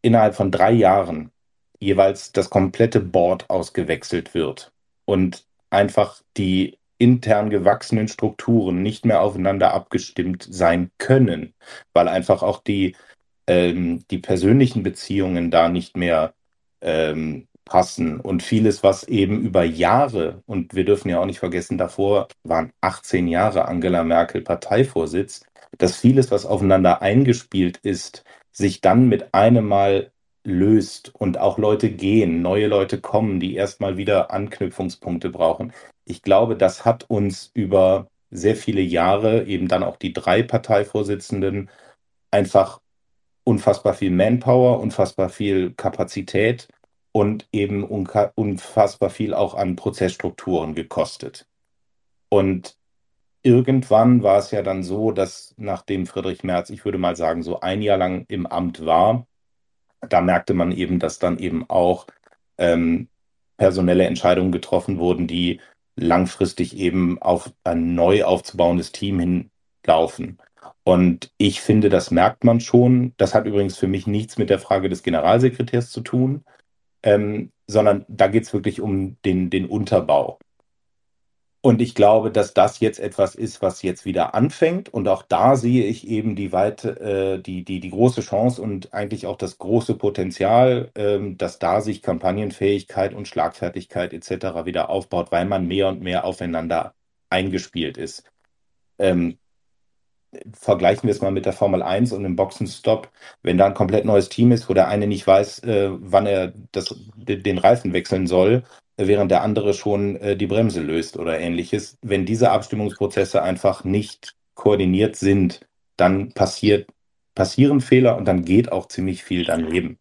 innerhalb von drei Jahren jeweils das komplette Board ausgewechselt wird und einfach die intern gewachsenen Strukturen nicht mehr aufeinander abgestimmt sein können, weil einfach auch die, ähm, die persönlichen Beziehungen da nicht mehr ähm, passen. Und vieles, was eben über Jahre, und wir dürfen ja auch nicht vergessen, davor waren 18 Jahre Angela Merkel Parteivorsitz, dass vieles, was aufeinander eingespielt ist, sich dann mit einem Mal löst und auch Leute gehen, neue Leute kommen, die erstmal wieder Anknüpfungspunkte brauchen ich glaube, das hat uns über sehr viele Jahre, eben dann auch die drei Parteivorsitzenden, einfach unfassbar viel Manpower, unfassbar viel Kapazität und eben unfassbar viel auch an Prozessstrukturen gekostet. Und irgendwann war es ja dann so, dass nachdem Friedrich Merz, ich würde mal sagen, so ein Jahr lang im Amt war, da merkte man eben, dass dann eben auch ähm, personelle Entscheidungen getroffen wurden, die langfristig eben auf ein neu aufzubauendes Team hinlaufen. Und ich finde, das merkt man schon. Das hat übrigens für mich nichts mit der Frage des Generalsekretärs zu tun, ähm, sondern da geht es wirklich um den, den Unterbau. Und ich glaube, dass das jetzt etwas ist, was jetzt wieder anfängt. Und auch da sehe ich eben die weite, äh, die, die, die große Chance und eigentlich auch das große Potenzial, ähm, dass da sich Kampagnenfähigkeit und Schlagfertigkeit etc. wieder aufbaut, weil man mehr und mehr aufeinander eingespielt ist. Ähm, vergleichen wir es mal mit der Formel 1 und dem Boxenstopp. Wenn da ein komplett neues Team ist, wo der eine nicht weiß, äh, wann er das, den Reifen wechseln soll, während der andere schon äh, die Bremse löst oder ähnliches. Wenn diese Abstimmungsprozesse einfach nicht koordiniert sind, dann passiert, passieren Fehler und dann geht auch ziemlich viel daneben.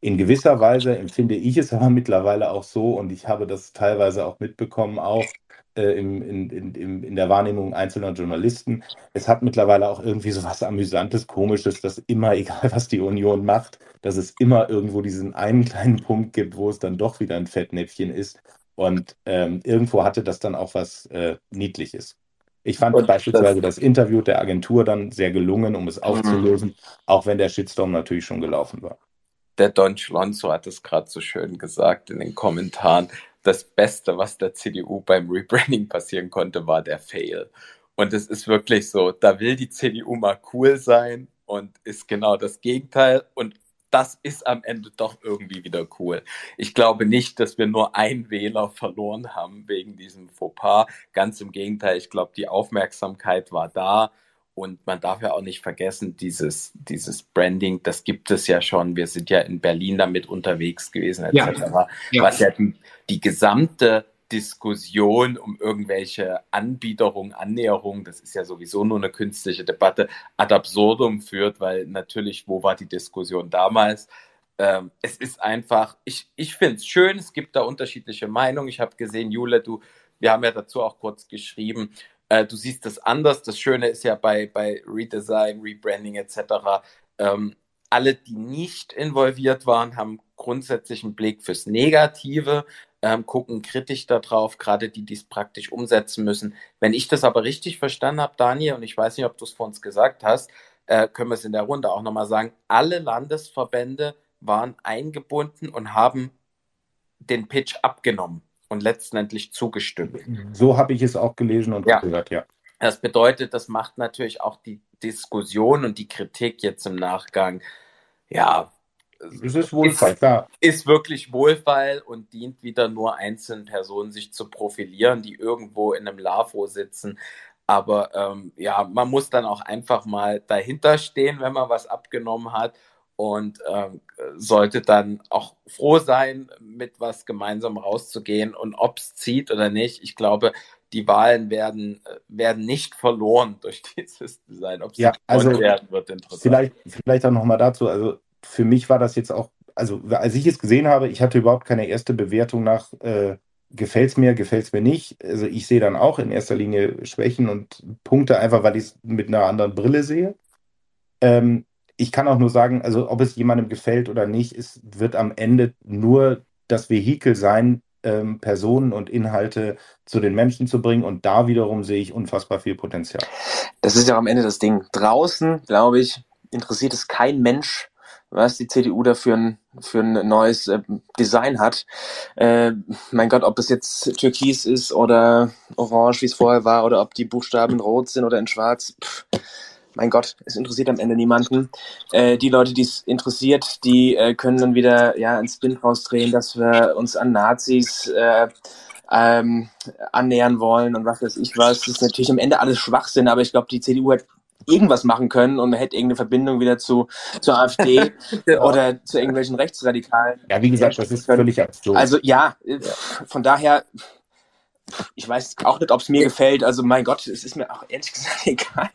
In gewisser Weise empfinde ich es *laughs* aber mittlerweile auch so und ich habe das teilweise auch mitbekommen, auch äh, im, in, in, in der Wahrnehmung einzelner Journalisten. Es hat mittlerweile auch irgendwie so was Amüsantes, Komisches, dass immer, *laughs* egal was die Union macht, dass es immer irgendwo diesen einen *laughs* kleinen Punkt gibt, wo es dann doch wieder ein Fettnäpfchen ist. Und ähm, irgendwo hatte das dann auch was äh, Niedliches. Ich fand Und beispielsweise das, das, Interview der Agentur dann sehr gelungen, um es aufzulösen, mhm. auch wenn der Shitstorm natürlich schon gelaufen war. Der Don Schlonzo hat es gerade so schön gesagt in den Kommentaren das Beste, was der CDU beim Rebranding passieren konnte, war der Fail. Und es ist wirklich so, da will die CDU mal cool sein und ist genau das Gegenteil. Und das ist am Ende doch irgendwie wieder cool. Ich glaube nicht, dass wir nur einen Wähler verloren haben wegen diesem Fauxpas. Ganz im Gegenteil, ich glaube, die Aufmerksamkeit war da. Und man darf ja auch nicht vergessen, dieses, dieses Branding, das gibt es ja schon. Wir sind ja in Berlin damit unterwegs gewesen, etc. Ja. Ja. Was ja die, die gesamte Diskussion um irgendwelche Anbiederung, Annäherung, das ist ja sowieso nur eine künstliche Debatte, ad absurdum führt, weil natürlich, wo war die Diskussion damals? Ähm, es ist einfach, ich, ich finde es schön, es gibt da unterschiedliche Meinungen. Ich habe gesehen, Jule, du, wir haben ja dazu auch kurz geschrieben, äh, du siehst das anders. Das Schöne ist ja bei, bei Redesign, Rebranding etc. Ähm, alle, die nicht involviert waren, haben grundsätzlich einen Blick fürs Negative, ähm, gucken kritisch darauf, gerade die, die es praktisch umsetzen müssen. Wenn ich das aber richtig verstanden habe, Daniel, und ich weiß nicht, ob du es vor uns gesagt hast, äh, können wir es in der Runde auch nochmal sagen, alle Landesverbände waren eingebunden und haben den Pitch abgenommen und letztendlich zugestimmt. So habe ich es auch gelesen und ja. gehört, ja. Das bedeutet, das macht natürlich auch die Diskussion und die Kritik jetzt im Nachgang, ja, es ist Wohlfall, ist, klar. Ist wirklich Wohlfall und dient wieder nur einzelnen Personen, sich zu profilieren, die irgendwo in einem LAFO sitzen. Aber ähm, ja, man muss dann auch einfach mal dahinter stehen, wenn man was abgenommen hat und äh, sollte dann auch froh sein, mit was gemeinsam rauszugehen und ob es zieht oder nicht. Ich glaube, die Wahlen werden, äh, werden nicht verloren durch *laughs* dieses Design. Ob sie ja, also werden, wird interessant. Vielleicht, vielleicht auch nochmal dazu. Also für mich war das jetzt auch, also als ich es gesehen habe, ich hatte überhaupt keine erste Bewertung nach, äh, gefällt es mir, gefällt es mir nicht. Also ich sehe dann auch in erster Linie Schwächen und Punkte einfach, weil ich es mit einer anderen Brille sehe. Ähm, ich kann auch nur sagen, also ob es jemandem gefällt oder nicht, es wird am Ende nur das Vehikel sein, ähm, Personen und Inhalte zu den Menschen zu bringen. Und da wiederum sehe ich unfassbar viel Potenzial. Das ist ja am Ende das Ding. Draußen, glaube ich, interessiert es kein Mensch, was die CDU da für ein, für ein neues äh, Design hat. Äh, mein Gott, ob es jetzt türkis ist oder orange, wie es vorher war, oder ob die Buchstaben rot sind oder in schwarz. Pff mein Gott, es interessiert am Ende niemanden. Äh, die Leute, die es interessiert, die äh, können dann wieder ja einen Spin rausdrehen, dass wir uns an Nazis äh, ähm, annähern wollen und was weiß ich was. Das ist natürlich am Ende alles Schwachsinn, aber ich glaube, die CDU hat irgendwas machen können und hätte irgendeine Verbindung wieder zu zur AfD *laughs* ja. oder zu irgendwelchen Rechtsradikalen. Ja, wie gesagt, das ist völlig absurd. Also ja, ja, von daher ich weiß auch nicht, ob es mir gefällt. Also mein Gott, es ist mir auch ehrlich gesagt *laughs* egal.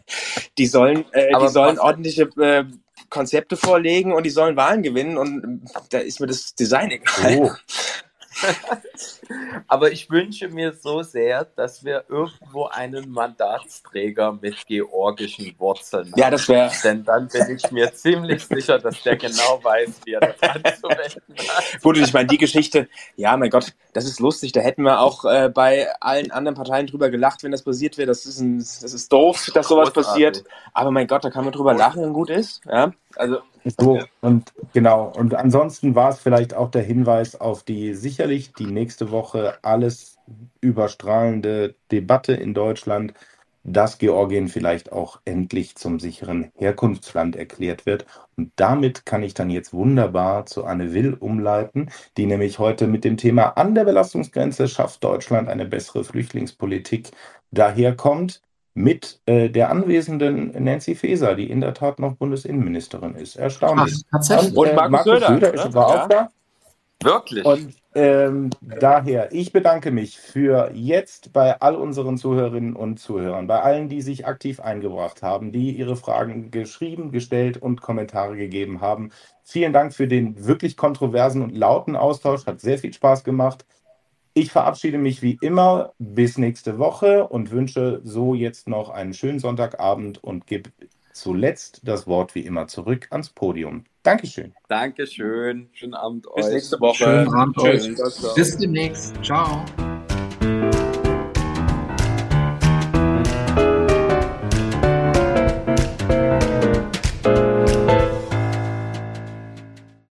Die sollen, äh, die sollen ordentliche äh, Konzepte vorlegen und die sollen Wahlen gewinnen und äh, da ist mir das Design egal. Oh. *laughs* *laughs* Aber ich wünsche mir so sehr, dass wir irgendwo einen Mandatsträger mit georgischen Wurzeln haben. Ja, das wäre. Denn dann bin ich mir ziemlich sicher, dass der genau weiß, wie er das anzuwenden hat. Gut, ich meine, die Geschichte, ja, mein Gott, das ist lustig. Da hätten wir auch äh, bei allen anderen Parteien drüber gelacht, wenn das passiert wäre. Das ist, ein, das ist doof, dass sowas Großartig. passiert. Aber mein Gott, da kann man drüber lachen und gut ist. Ja, also So, und genau. Und ansonsten war es vielleicht auch der Hinweis auf die sicherlich die nächste Woche alles überstrahlende Debatte in Deutschland, dass Georgien vielleicht auch endlich zum sicheren Herkunftsland erklärt wird. Und damit kann ich dann jetzt wunderbar zu Anne Will umleiten, die nämlich heute mit dem Thema an der Belastungsgrenze schafft Deutschland eine bessere Flüchtlingspolitik daherkommt mit äh, der anwesenden Nancy Faeser, die in der Tat noch Bundesinnenministerin ist. Erstaunlich. Ach, tatsächlich. Und Markus Söder, ist ne? war Ja. auch da. Wirklich. Und ähm, daher, ich bedanke mich für jetzt bei all unseren Zuhörerinnen und Zuhörern, bei allen, die sich aktiv eingebracht haben, die ihre Fragen geschrieben, gestellt und Kommentare gegeben haben. Vielen Dank für den wirklich kontroversen und lauten Austausch. Hat sehr viel Spaß gemacht. Ich verabschiede mich wie immer bis nächste Woche und wünsche so jetzt noch einen schönen Sonntagabend und gebe zuletzt das Wort wie immer zurück ans Podium. Dankeschön. Dankeschön. Schönen Abend bis euch. nächste Woche. Schönen Abend Tschüss. euch. Bis demnächst. Ciao.